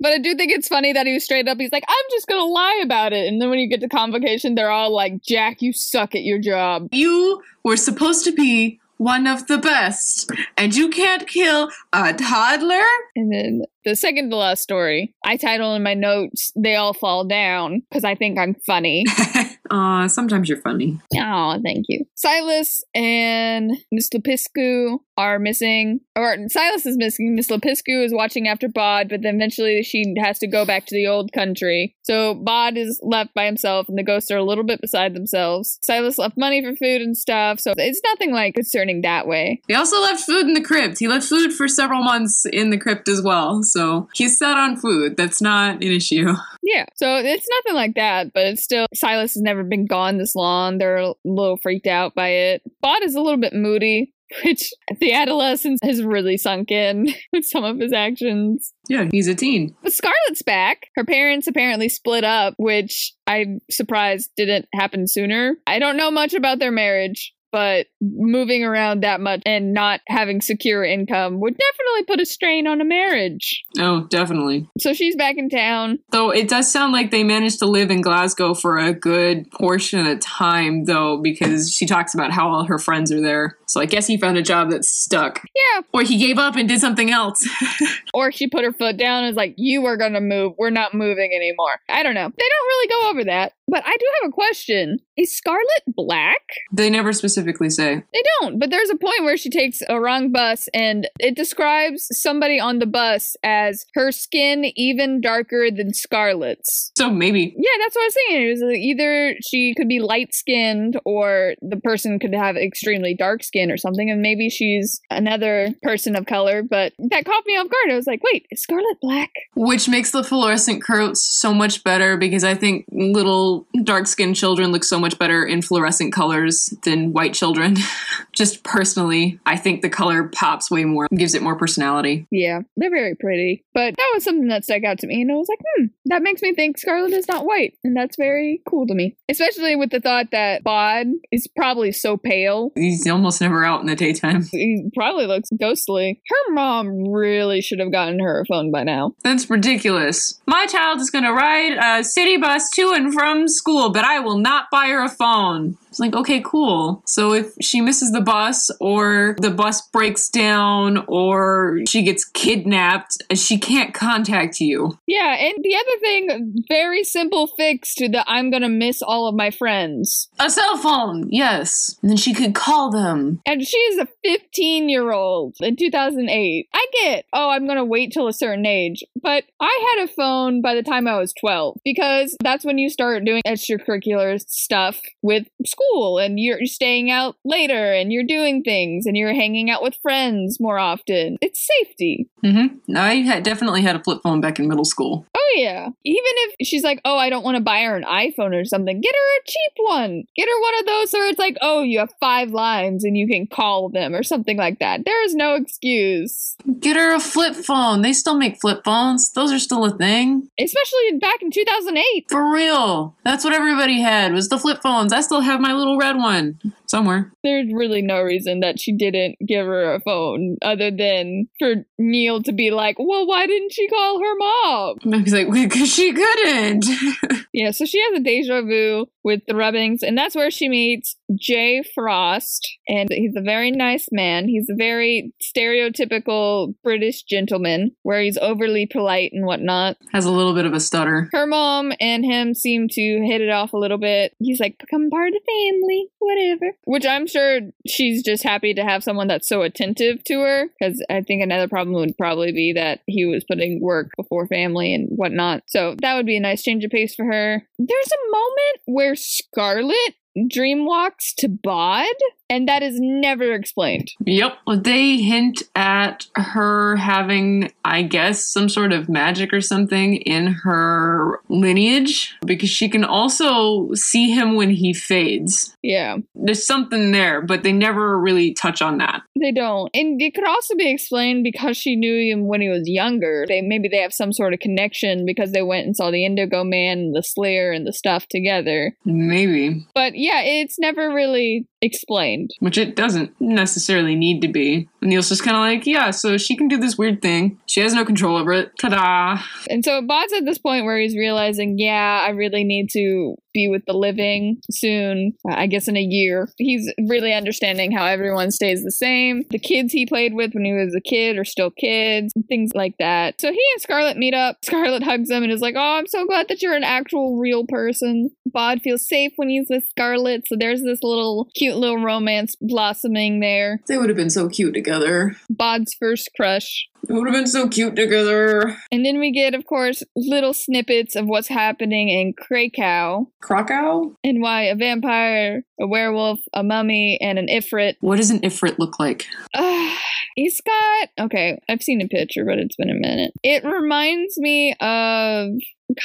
But I do think it's funny that he was straight up. He's like, I'm just going to lie about it. And then when you get to convocation, they're all like, Jack, you suck at your job. you were supposed to be one of the best, and you can't kill a toddler? And then the second to last story, I title in my notes, They All Fall Down, because I think I'm funny. Aw, sometimes you're funny. Oh, thank you. Silas and Miss Lupescu are missing, or Silas is missing. Miss Lupescu is watching after Bod, but then eventually she has to go back to the old country. So Bod is left by himself, and the ghosts are a little bit beside themselves. Silas left money for food and stuff, so it's nothing like concerning that way. He also left food in the crypt. He left food for several months in the crypt as well. So he's set on food. That's not an issue. Yeah, so it's nothing like that, but it's still Silas has never been gone this long. They're a little freaked out by it. Bod is a little bit moody, which the adolescence has really sunk in with some of his actions. Yeah, he's a teen. But Scarlett's back. Her parents apparently split up, which I'm surprised didn't happen sooner. I don't know much about their marriage. But moving around that much and not having secure income would definitely put a strain on a marriage. Oh, definitely. So she's back in town. Though it does sound like they managed to live in Glasgow for a good portion of time, though, because she talks about how all her friends are there. So I guess he found a job that stuck. Yeah. Or he gave up and did something else. or she put her foot down and was like, You are going to move. We're not moving anymore. I don't know. They don't really go over that. But I do have a question. Is Scarlett black? They never specifically say. They don't. But there's a point where she takes a wrong bus and it describes somebody on the bus as her skin even darker than Scarlett's. So maybe. Yeah, that's what I was saying. It was uh, either she could be light skinned or the person could have extremely dark skin or something. And maybe she's another person of color. But that caught me off guard. I was like, wait, is Scarlett black? Which makes the fluorescent coats so much better because I think little dark skinned children look so much better in fluorescent colors than white children. Just personally, I think the color pops way more, gives it more personality. Yeah, they're very pretty. But that was something that stuck out to me. And I was like, hmm, that makes me think Scarlett is not white. And that's very cool to me. Especially with the thought that Bod is probably so pale. He's almost never out in the daytime. He probably looks ghostly. Her mom really should have gotten her a phone by now. That's ridiculous. My child is going to ride a city bus to and from school, but I will not buy her phone. It's like, okay, cool. So if she misses the bus or the bus breaks down or she gets kidnapped, she can't contact you. Yeah, and the other thing, very simple fix to the I'm gonna miss all of my friends. A cell phone, yes. And then she could call them. And she's a 15 year old in 2008. I get, oh, I'm gonna wait till a certain age. But I had a phone by the time I was 12 because that's when you start doing extracurricular stuff with school and you're staying out later and you're doing things and you're hanging out with friends more often. It's safety. Mm-hmm. I had definitely had a flip phone back in middle school. Yeah. Even if she's like, oh, I don't want to buy her an iPhone or something, get her a cheap one. Get her one of those where it's like, oh, you have five lines and you can call them or something like that. There is no excuse. Get her a flip phone. They still make flip phones. Those are still a thing. Especially back in 2008. For real. That's what everybody had was the flip phones. I still have my little red one somewhere. There's really no reason that she didn't give her a phone other than for Neil to be like, well, why didn't she call her mom? He's like, because she couldn't. yeah, so she has a deja vu with the rubbings, and that's where she meets Jay Frost. And he's a very nice man. He's a very stereotypical British gentleman where he's overly polite and whatnot. Has a little bit of a stutter. Her mom and him seem to hit it off a little bit. He's like, become part of the family, whatever. Which I'm sure she's just happy to have someone that's so attentive to her. Because I think another problem would probably be that he was putting work before family and whatnot. So that would be a nice change of pace for her. There's a moment where Scarlett dreamwalks to Bod, and that is never explained. Yep. They hint at her having, I guess, some sort of magic or something in her lineage because she can also see him when he fades. Yeah. There's something there, but they never really touch on that. They don't. And it could also be explained because she knew him when he was younger. They maybe they have some sort of connection because they went and saw the Indigo Man and the Sleer and the stuff together. Maybe. But yeah, it's never really explained. Which it doesn't necessarily need to be. And Neil's just kind of like, yeah, so she can do this weird thing. She has no control over it. Ta da! And so Bod's at this point where he's realizing, yeah, I really need to be with the living soon, I guess in a year. He's really understanding how everyone stays the same. The kids he played with when he was a kid are still kids, things like that. So he and Scarlett meet up. Scarlett hugs him and is like, Oh, I'm so glad that you're an actual real person. Bod feels safe when he's with Scarlett. So there's this little cute little romance blossoming there. They would have been so cute together. Bod's first crush. It would have been so cute together. And then we get, of course, little snippets of what's happening in Krakow Krakow? and why a vampire, a werewolf, a mummy, and an Ifrit. What does an Ifrit look like? Uh, he's got. Okay, I've seen a picture, but it's been a minute. It reminds me of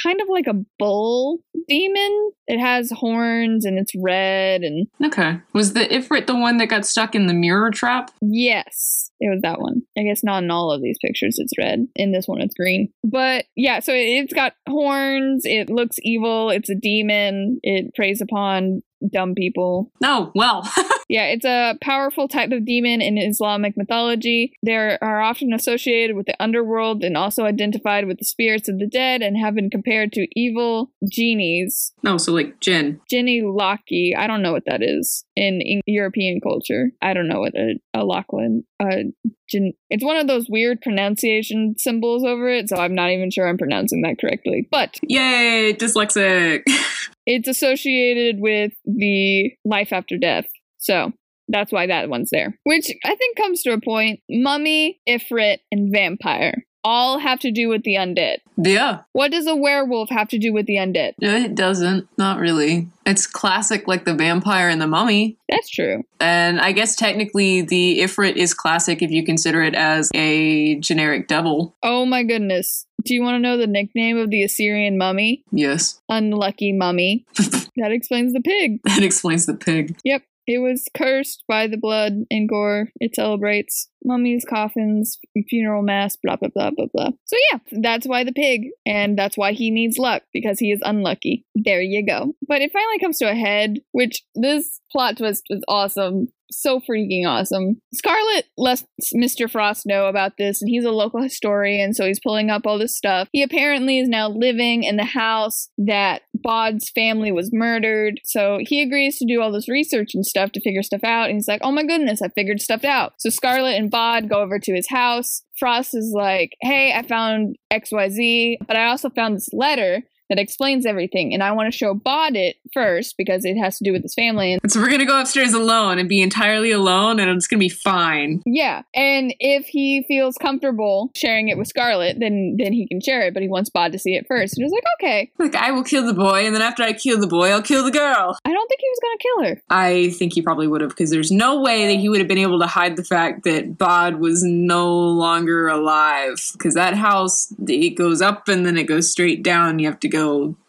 kind of like a bull demon. It has horns and it's red and Okay. Was the Ifrit the one that got stuck in the mirror trap? Yes, it was that one. I guess not in all of these pictures it's red. In this one it's green. But yeah, so it- it's got horns. It looks evil. It's a demon. It preys upon dumb people. No, well. Yeah, it's a powerful type of demon in Islamic mythology. They are often associated with the underworld and also identified with the spirits of the dead and have been compared to evil genies. no, so like Jin. Ginny Locky, I don't know what that is in, in European culture. I don't know what a, a Lachlan, uh, Gin, it's one of those weird pronunciation symbols over it, so I'm not even sure I'm pronouncing that correctly. But Yay, dyslexic. it's associated with the life after death. So that's why that one's there. Which I think comes to a point. Mummy, Ifrit, and vampire all have to do with the undead. yeah. What does a werewolf have to do with the undead? It doesn't. Not really. It's classic like the vampire and the mummy. That's true. And I guess technically the Ifrit is classic if you consider it as a generic devil. Oh my goodness. Do you want to know the nickname of the Assyrian mummy? Yes. Unlucky mummy. that explains the pig. That explains the pig. Yep. It was cursed by the blood and gore it celebrates. Mummies, coffins, funeral mass, blah, blah, blah, blah, blah. So, yeah, that's why the pig, and that's why he needs luck, because he is unlucky. There you go. But it finally comes to a head, which this plot twist was awesome. So freaking awesome. Scarlett lets Mr. Frost know about this, and he's a local historian, so he's pulling up all this stuff. He apparently is now living in the house that Bod's family was murdered, so he agrees to do all this research and stuff to figure stuff out. And he's like, oh my goodness, I figured stuff out. So Scarlett and Bod go over to his house. Frost is like, hey, I found XYZ, but I also found this letter that explains everything. And I want to show Bod it first because it has to do with his family. And So we're gonna go upstairs alone and be entirely alone and it's gonna be fine. yeah, and if he feels comfortable sharing it with Scarlett, then then he can share it. But he wants Bod to see it first. And he was like, okay. Like I will kill the boy, and then after I kill the boy, I'll kill the girl. I don't think he was gonna kill her. I think he probably would have, because there's no way that he would have been able to hide the fact that Bod was no longer alive. Because that house, it goes up and then it goes straight down. You have to go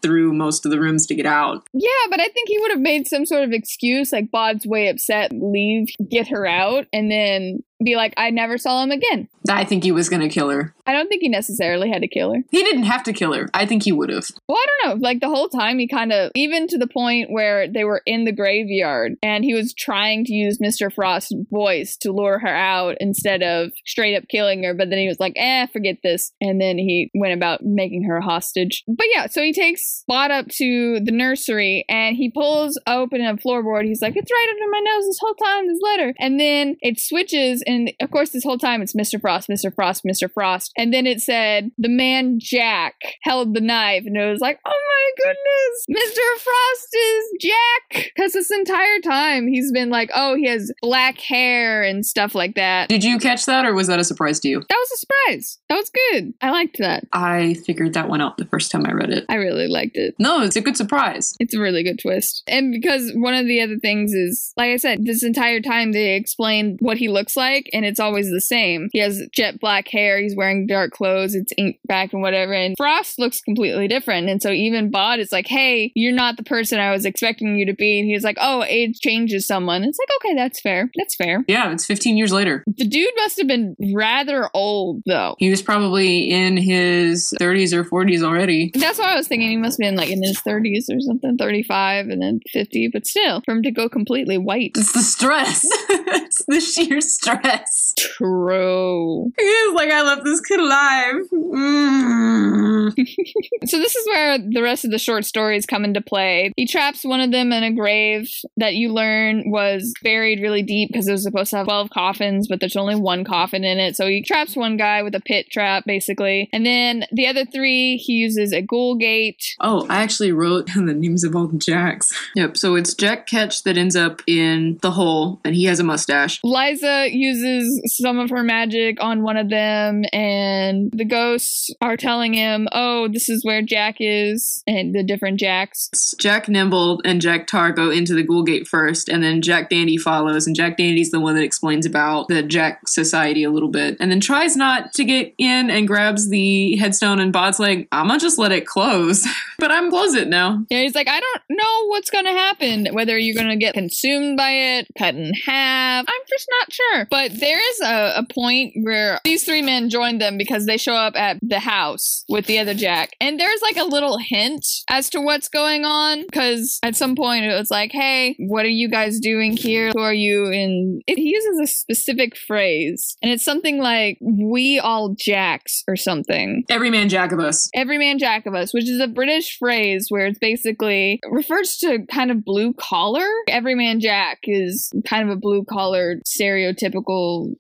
through most of the rooms to get out. Yeah, but I think he would have made some sort of excuse, like Bod's way upset, leave, get her out, and then be like, I never saw him again. I think he was going to kill her. I don't think he necessarily had to kill her. He didn't have to kill her. I think he would have. Well, I don't know. Like the whole time, he kind of, even to the point where they were in the graveyard and he was trying to use Mr. Frost's voice to lure her out instead of straight up killing her. But then he was like, eh, forget this. And then he went about making her a hostage. But yeah, so he takes Spot up to the nursery and he pulls open a floorboard. He's like, it's right under my nose this whole time, this letter. And then it switches. And of course, this whole time it's Mr. Frost, Mr. Frost, Mr. Frost. And then it said, the man Jack held the knife. And it was like, oh my goodness, Mr. Frost is Jack. Because this entire time he's been like, oh, he has black hair and stuff like that. Did you catch that, or was that a surprise to you? That was a surprise. That was good. I liked that. I figured that one out the first time I read it. I really liked it. No, it's a good surprise. It's a really good twist. And because one of the other things is, like I said, this entire time they explain what he looks like, and it's always the same. He has jet black hair, he's wearing dark clothes, it's ink back and whatever. And Frost looks completely different. And so even Bod is like, hey, you're not the person I was expecting you to be. And he's like, oh, age changes someone. It's like, okay, that's fair. That's fair. Yeah, it's 15 years later. The dude must have been rather old, though. He was probably in his 30s or 40s already. That's what I was thinking. He must have been like in his 30s or something, 35 and then 50. But still, for him to go completely white. It's the stress. it's the sheer stress. True. He's like, I left this kid alive. Mm. So this is where the rest of the short stories come into play. He traps one of them in a grave that you learn was buried really deep because it was supposed to have 12 coffins, but there's only one coffin in it. So he traps one guy with a pit trap, basically. And then the other three, he uses a ghoul gate. Oh, I actually wrote the names of all the Jacks. Yep, so it's Jack Ketch that ends up in the hole, and he has a mustache. Liza uses some of her magic on one of them, and the ghosts are telling him, oh, this is where Jack is, and the different Jacks. Jack Nimble and Jack Tar go into the Ghoul Gate first, and then Jack Dandy follows, and Jack Dandy's the one that explains about the Jack Society a little bit, and then tries not to get in and grabs the headstone, and Bod's like, I'm gonna just let it close, but I'm close it now. Yeah, he's like, I don't know what's gonna happen, whether you're gonna get consumed by it, cut in half. I'm just not sure. But there is a, a point where these three men join them because they show up at the house with the other Jack. And there's like a little hint as to what's going on. Because at some point it was like, hey, what are you guys doing here? Who are you? And it, he uses a specific phrase. And it's something like, we all Jacks or something. Every man Jack of us. Every man Jack of us, which is a British phrase where it's basically refers to kind of blue collar. Every man Jack is kind of a blue collar stereotypical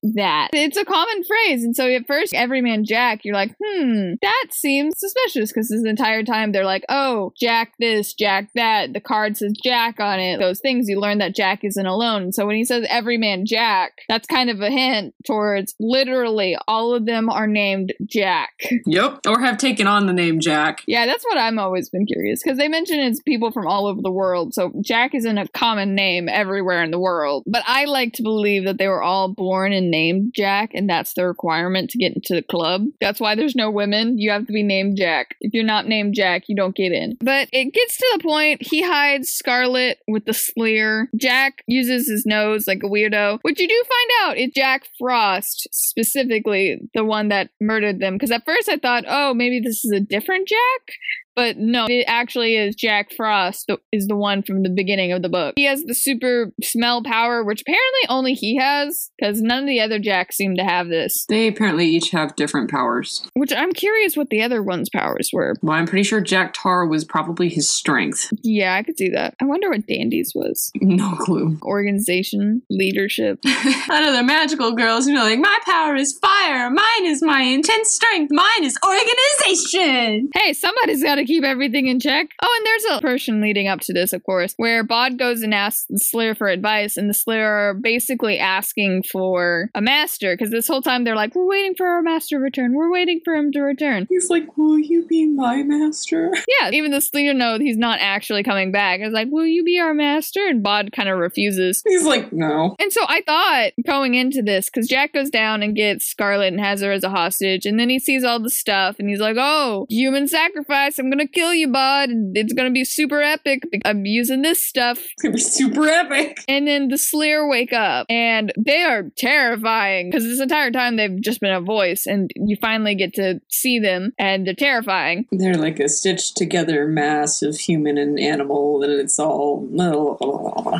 that. It's a common phrase. And so at first, every man Jack, you're like, hmm, that seems suspicious because this entire time they're like, oh, Jack this, Jack that. The card says Jack on it. Those things you learn that Jack isn't alone. So when he says every man Jack, that's kind of a hint towards literally all of them are named Jack. Yep. Or have taken on the name Jack. Yeah, that's what I'm always been curious because they mention it's people from all over the world. So Jack isn't a common name everywhere in the world. But I like to believe that they were all born and named Jack, and that's the requirement to get into the club. That's why there's no women. You have to be named Jack. If you're not named Jack, you don't get in. But it gets to the point he hides Scarlett with the Sleer. Jack uses his nose like a weirdo, which you do find out is Jack Frost, specifically the one that murdered them. Because at first I thought, oh, maybe this is a different Jack. But no, it actually is Jack Frost is the one from the beginning of the book. He has the super smell power, which apparently only he has, because none of the other Jacks seem to have this. They apparently each have different powers. Which I'm curious what the other one's powers were. Well, I'm pretty sure Jack Tar was probably his strength. Yeah, I could see that. I wonder what Dandy's was. No clue. Organization, leadership. I know they're magical girls who are like, my power is fire, mine is my intense strength, mine is organization. Hey, somebody's got to keep everything in check. Oh, and there's a portion leading up to this, of course, where Bod goes and asks the Sleer for advice, and the Sleer are basically asking for a master because this whole time they're like, "We're waiting for our master to return. We're waiting for him to return." He's like, will you be my master? Yeah, even the Sleer know he's not actually coming back. It's like, "Will you be our master?" And Bod kind of refuses. He's like, no. And so I thought going into this, because Jack goes down and gets Scarlett and has her as a hostage, and then he sees all the stuff and he's like, oh, human sacrifice. I'm going to kill you, bud. It's to be super epic. I'm using this stuff. It's gonna be super epic. And then the Sleer wake up and they are terrifying because this entire time they've just been a voice and you finally get to see them and they're terrifying. They're like a stitched together mass of human and animal, and it's all.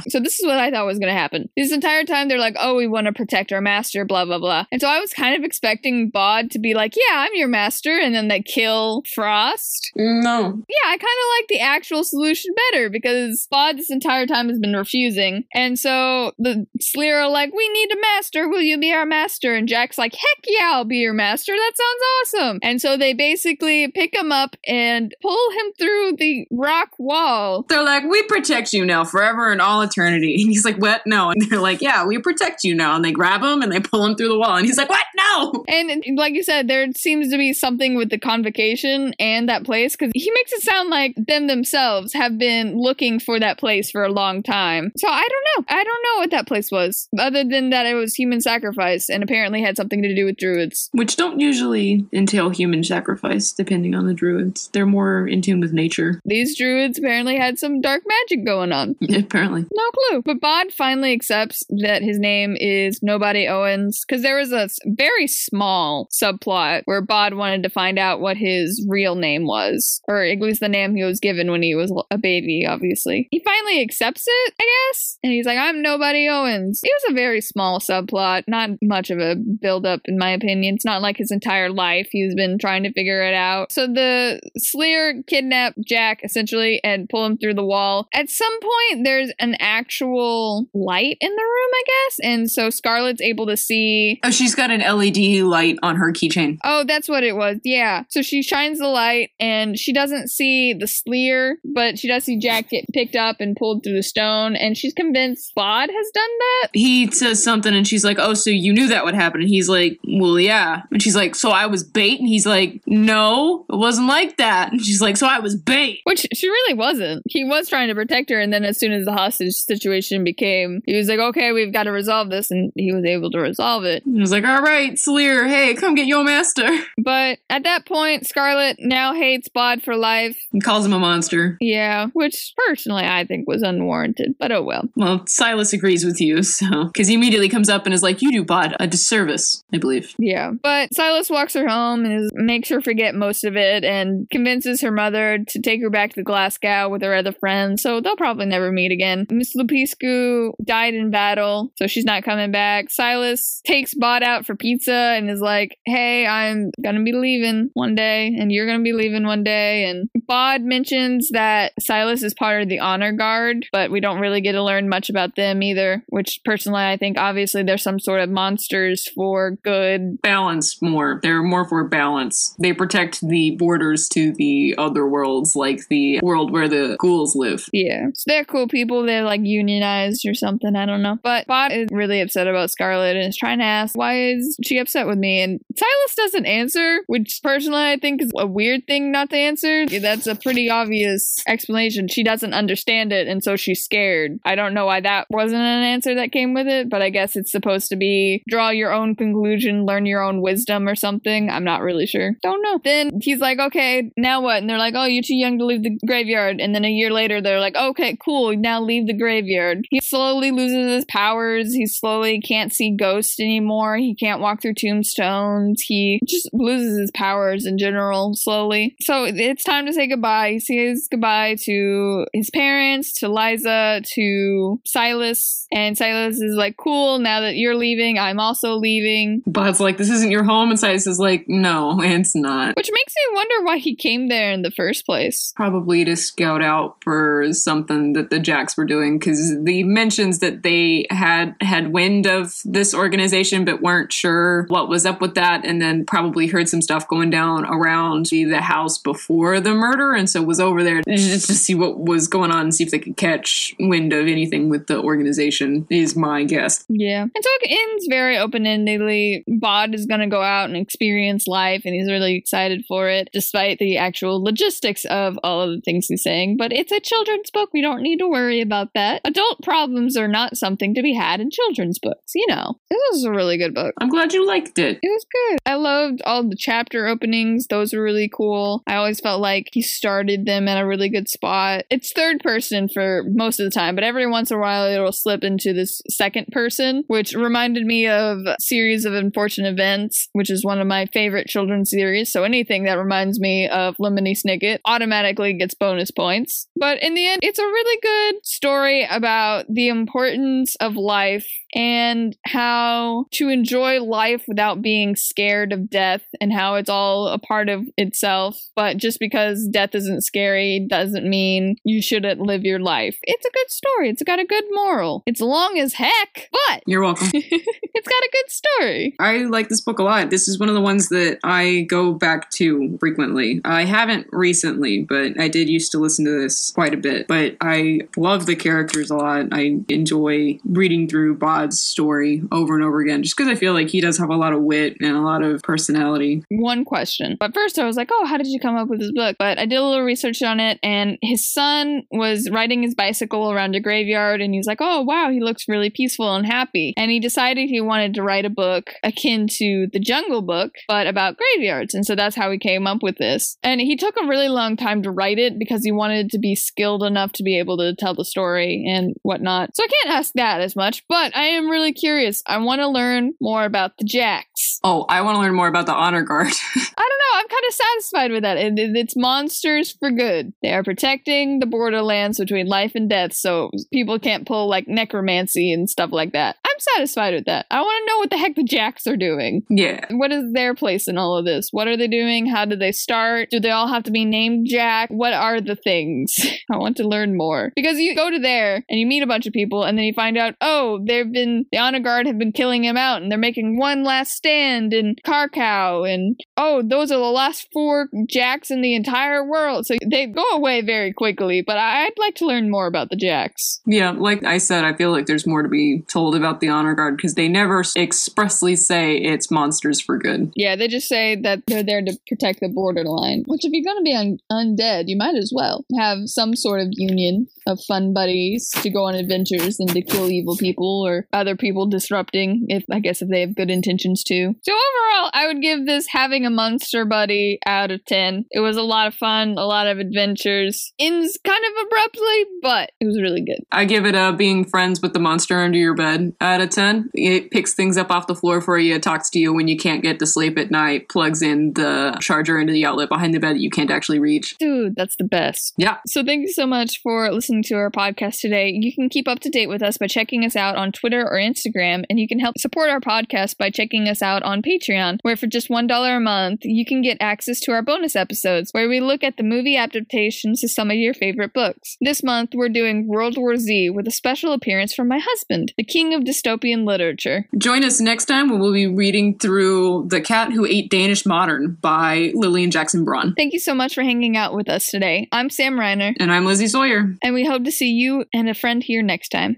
So this is what I thought was to happen. This entire time they're like, "Oh, we want to protect our master," blah blah blah. And so I was kind of expecting Bod to be like, "Yeah, I'm your master," and then they kill Frost. Mm, No. Yeah, I kind of like the actual solution better because Bod this entire time has been refusing, and so the Sleer are like, "We need a master. Will you be our master?" And Jack's like, "Heck yeah, I'll be your master. That sounds awesome." And so they basically pick him up and pull him through the rock wall They're like, we protect you now forever and all eternity. And he's like, what? No. And they're like, yeah, we protect you now. And they grab him and they pull him through the wall. And he's like, what? No. And like you said, there seems to be something with the convocation and that place because he makes it sound like them themselves have been looking for that place for a long time. So I don't know. I don't know what that place was, other than that it was human sacrifice and apparently had something to do with druids. Which don't usually entail human sacrifice, depending on the druids. They're more in tune with nature. These druids apparently had some dark magic going on. Apparently. No clue. But Bod finally accepts that his name is Nobody Owens because there was a very small subplot where Bod wanted to find out what his real name was, or at least the name he was given when he was a baby, obviously. He finally accepts it, I guess, and he's like, I'm nobody Owens. It was a very small subplot, not much of a buildup, in my opinion. It's not like his entire life he's been trying to figure it out. So the Sleer kidnap Jack essentially and pull him through the wall. At some point, there's an actual light in the room, I guess, and so Scarlett's able to see. Oh, she's got an LED light on her keychain. Oh, that's what it was. Yeah. So she shines the light and she doesn't see the Sleer, but she does see Jack get picked up and pulled through the stone, and she's convinced Bod has done that. He says something and she's like, Oh, so you knew that would happen? And he's like, Well, yeah. And she's like, So I was bait? And he's like, No, it wasn't like that. And she's like, So I was bait. Which she really wasn't. He was trying to protect her, and then as soon as the hostage situation became, he was like, okay, we've got to resolve this, and he was able to resolve it. He was like, All right, Sleer, hey, come get your master. But at that point, Scarlett now hates Bod for life. He calls him a monster. Yeah, which personally I think was unwarranted, but oh well. Well, Silas agrees with you, so. Because he immediately comes up and is like, You do Bod a disservice, I believe. Yeah, but Silas walks her home and is, makes her forget most of it and convinces her mother to take her back to Glasgow with her other friends, so they'll probably never meet again. Miss Lupescu died in battle, so she's not coming back. Silas takes Bod out for pizza and is like, hey, I'm gonna be leaving one day, and you're gonna be leaving one day. And Bod mentions that Silas is part of the honor guard, but we don't really get to learn much about them either, which personally I think obviously they're some sort of monsters for good. Balance more. They're more for balance. They protect the borders to the other worlds, like the world where the ghouls live. Yeah. So they're cool people. They're like unionized or something. I don't know. But Bod is really upset about Scarlett and is trying to ask, why is she upset with me? And Silas doesn't answer, which personally I think is a weird thing not to answer. That's a pretty obvious explanation. She doesn't understand it, and so she's scared. I don't know why that wasn't an answer that came with it, but I guess it's supposed to be draw your own conclusion, learn your own wisdom or something. I'm not really sure. Don't know. Then he's like, okay, now what? And they're like, oh, you're too young to leave the graveyard. And then a year later, they're like, okay, cool, now leave the graveyard. He slowly loses his powers. He slowly can't see ghosts anymore. He can't walk through tombstones. He just loses his powers in general slowly. So it's time to say goodbye. He says goodbye to his parents, to Liza, to Silas. And Silas is like, cool, now that you're leaving, I'm also leaving. Bod's like, This isn't your home. And Silas is like, No, it's not. Which makes me wonder why he came there in the first place. Probably to scout out for something that the Jacks were doing because he mentions that they had had wind of this organization but weren't sure what was up with that and then probably heard some stuff going down around the, the house before the murder and so was over there just to see what was going on and see if they could catch wind of anything with the organization is my guess. Yeah. And so it ends very open endedly. Bod is going to go out and experience life, and he's really excited for it, despite the actual logistics of all of the things he's saying. But it's a children's book. We don't need to worry about that. Adult problems are not something to be had in children's books, you know. This is a really good book. I'm glad you liked it. It was good. I loved all the chapter openings. Those were really cool. I always felt like he started them at a really good spot. It's third person for most of the time, but every once in a while it'll slip into this second person, which reminded me of a Series of Unfortunate Events, which is one of my favorite children's series. So anything that reminds me of Lemony Snicket automatically gets bonus points. But in the end, it's a really good story about the importance of life and how to enjoy life without being scared of death and how it's all a part of itself. But just because death isn't scary doesn't mean you shouldn't live your life. It's a good story. It's got a good moral. It's long as heck, but You're welcome. it's got a good story. I like this book a lot. This is one of the ones that I go back to frequently. I haven't recently, but I did used to listen to this quite a bit. But I love the characters a lot. I enjoy reading through Bod's story over and over again just because I feel like he does have a lot of wit and a lot of personality. One question. But first I was like, oh, how did you come up with this book? But I did a little research on it, and his son was riding his bicycle around a graveyard, and he's like, oh, wow, he looks really peaceful and happy. And he decided he wanted to write a book akin to the Jungle Book, but about graveyards. And so that's how he came up with this. And he took a really long time to write it because he wanted to be skilled enough to be able to tell the story and whatnot. So I can't ask that as much, but I am really curious. I want to learn more about the Jacks. Oh, I want to learn more about the honor guard. I don't know. I'm kind of satisfied with that. It, it- it's monsters for good. They are protecting the borderlands between life and death, so people can't pull like necromancy and stuff like that. I'm satisfied with that. I want to know what the heck the Jacks are doing. yeah. What is their place in all of this? What are they doing? How did they start? Do they all have to be named Jack? What are the things? I want to learn more. Because you go to there and you meet a bunch of people and then you find out, oh, they've been, the honor guard have been killing him out and they're making one last stand in Krakow and, oh, those are the last four Jacks in the entire world. So they go away very quickly, but I'd like to learn more about the Jacks. Yeah, like I said, I feel like there's more to be told about the honor guard because they never expressly say it's monsters for good. Yeah, they just say that they're there to protect the borderline. Which, if you're going to be un- undead, you might as well have some sort of union of fun buddies to go on adventures and to kill evil people or other people disrupting. If I guess if they have good intentions too. So overall, I would give this having a monster buddy out of ten. It was a lot of fun, a lot of adventures. Ends kind of abruptly, but it was really good. I give it a being friends with the monster under your bed out of 10. It picks things up off the floor for you, talks to you when you can't get to sleep at night, plugs in the charger into the outlet behind the bed that you can't actually reach. Dude, that's the best. Yeah. So thank you so much for listening to our podcast today. You can keep up to date with us by checking us out on Twitter or Instagram, and you can help support our podcast by checking us out on Patreon, where for just $1 a month, you can get access to our bonus episodes, where we look at the movie adaptations to some of your favorite books. This month, we're doing World War Z with a special appearance from my husband, the king of dystopian literature. Join us next time when we'll be reading through The Cat Who Ate Danish Modern by Lillian Jackson Braun. Thank you so much for hanging out with us today. I'm Sam Reiner, And I'm Lizzie Sawyer. and we hope to see you and a friend here next time.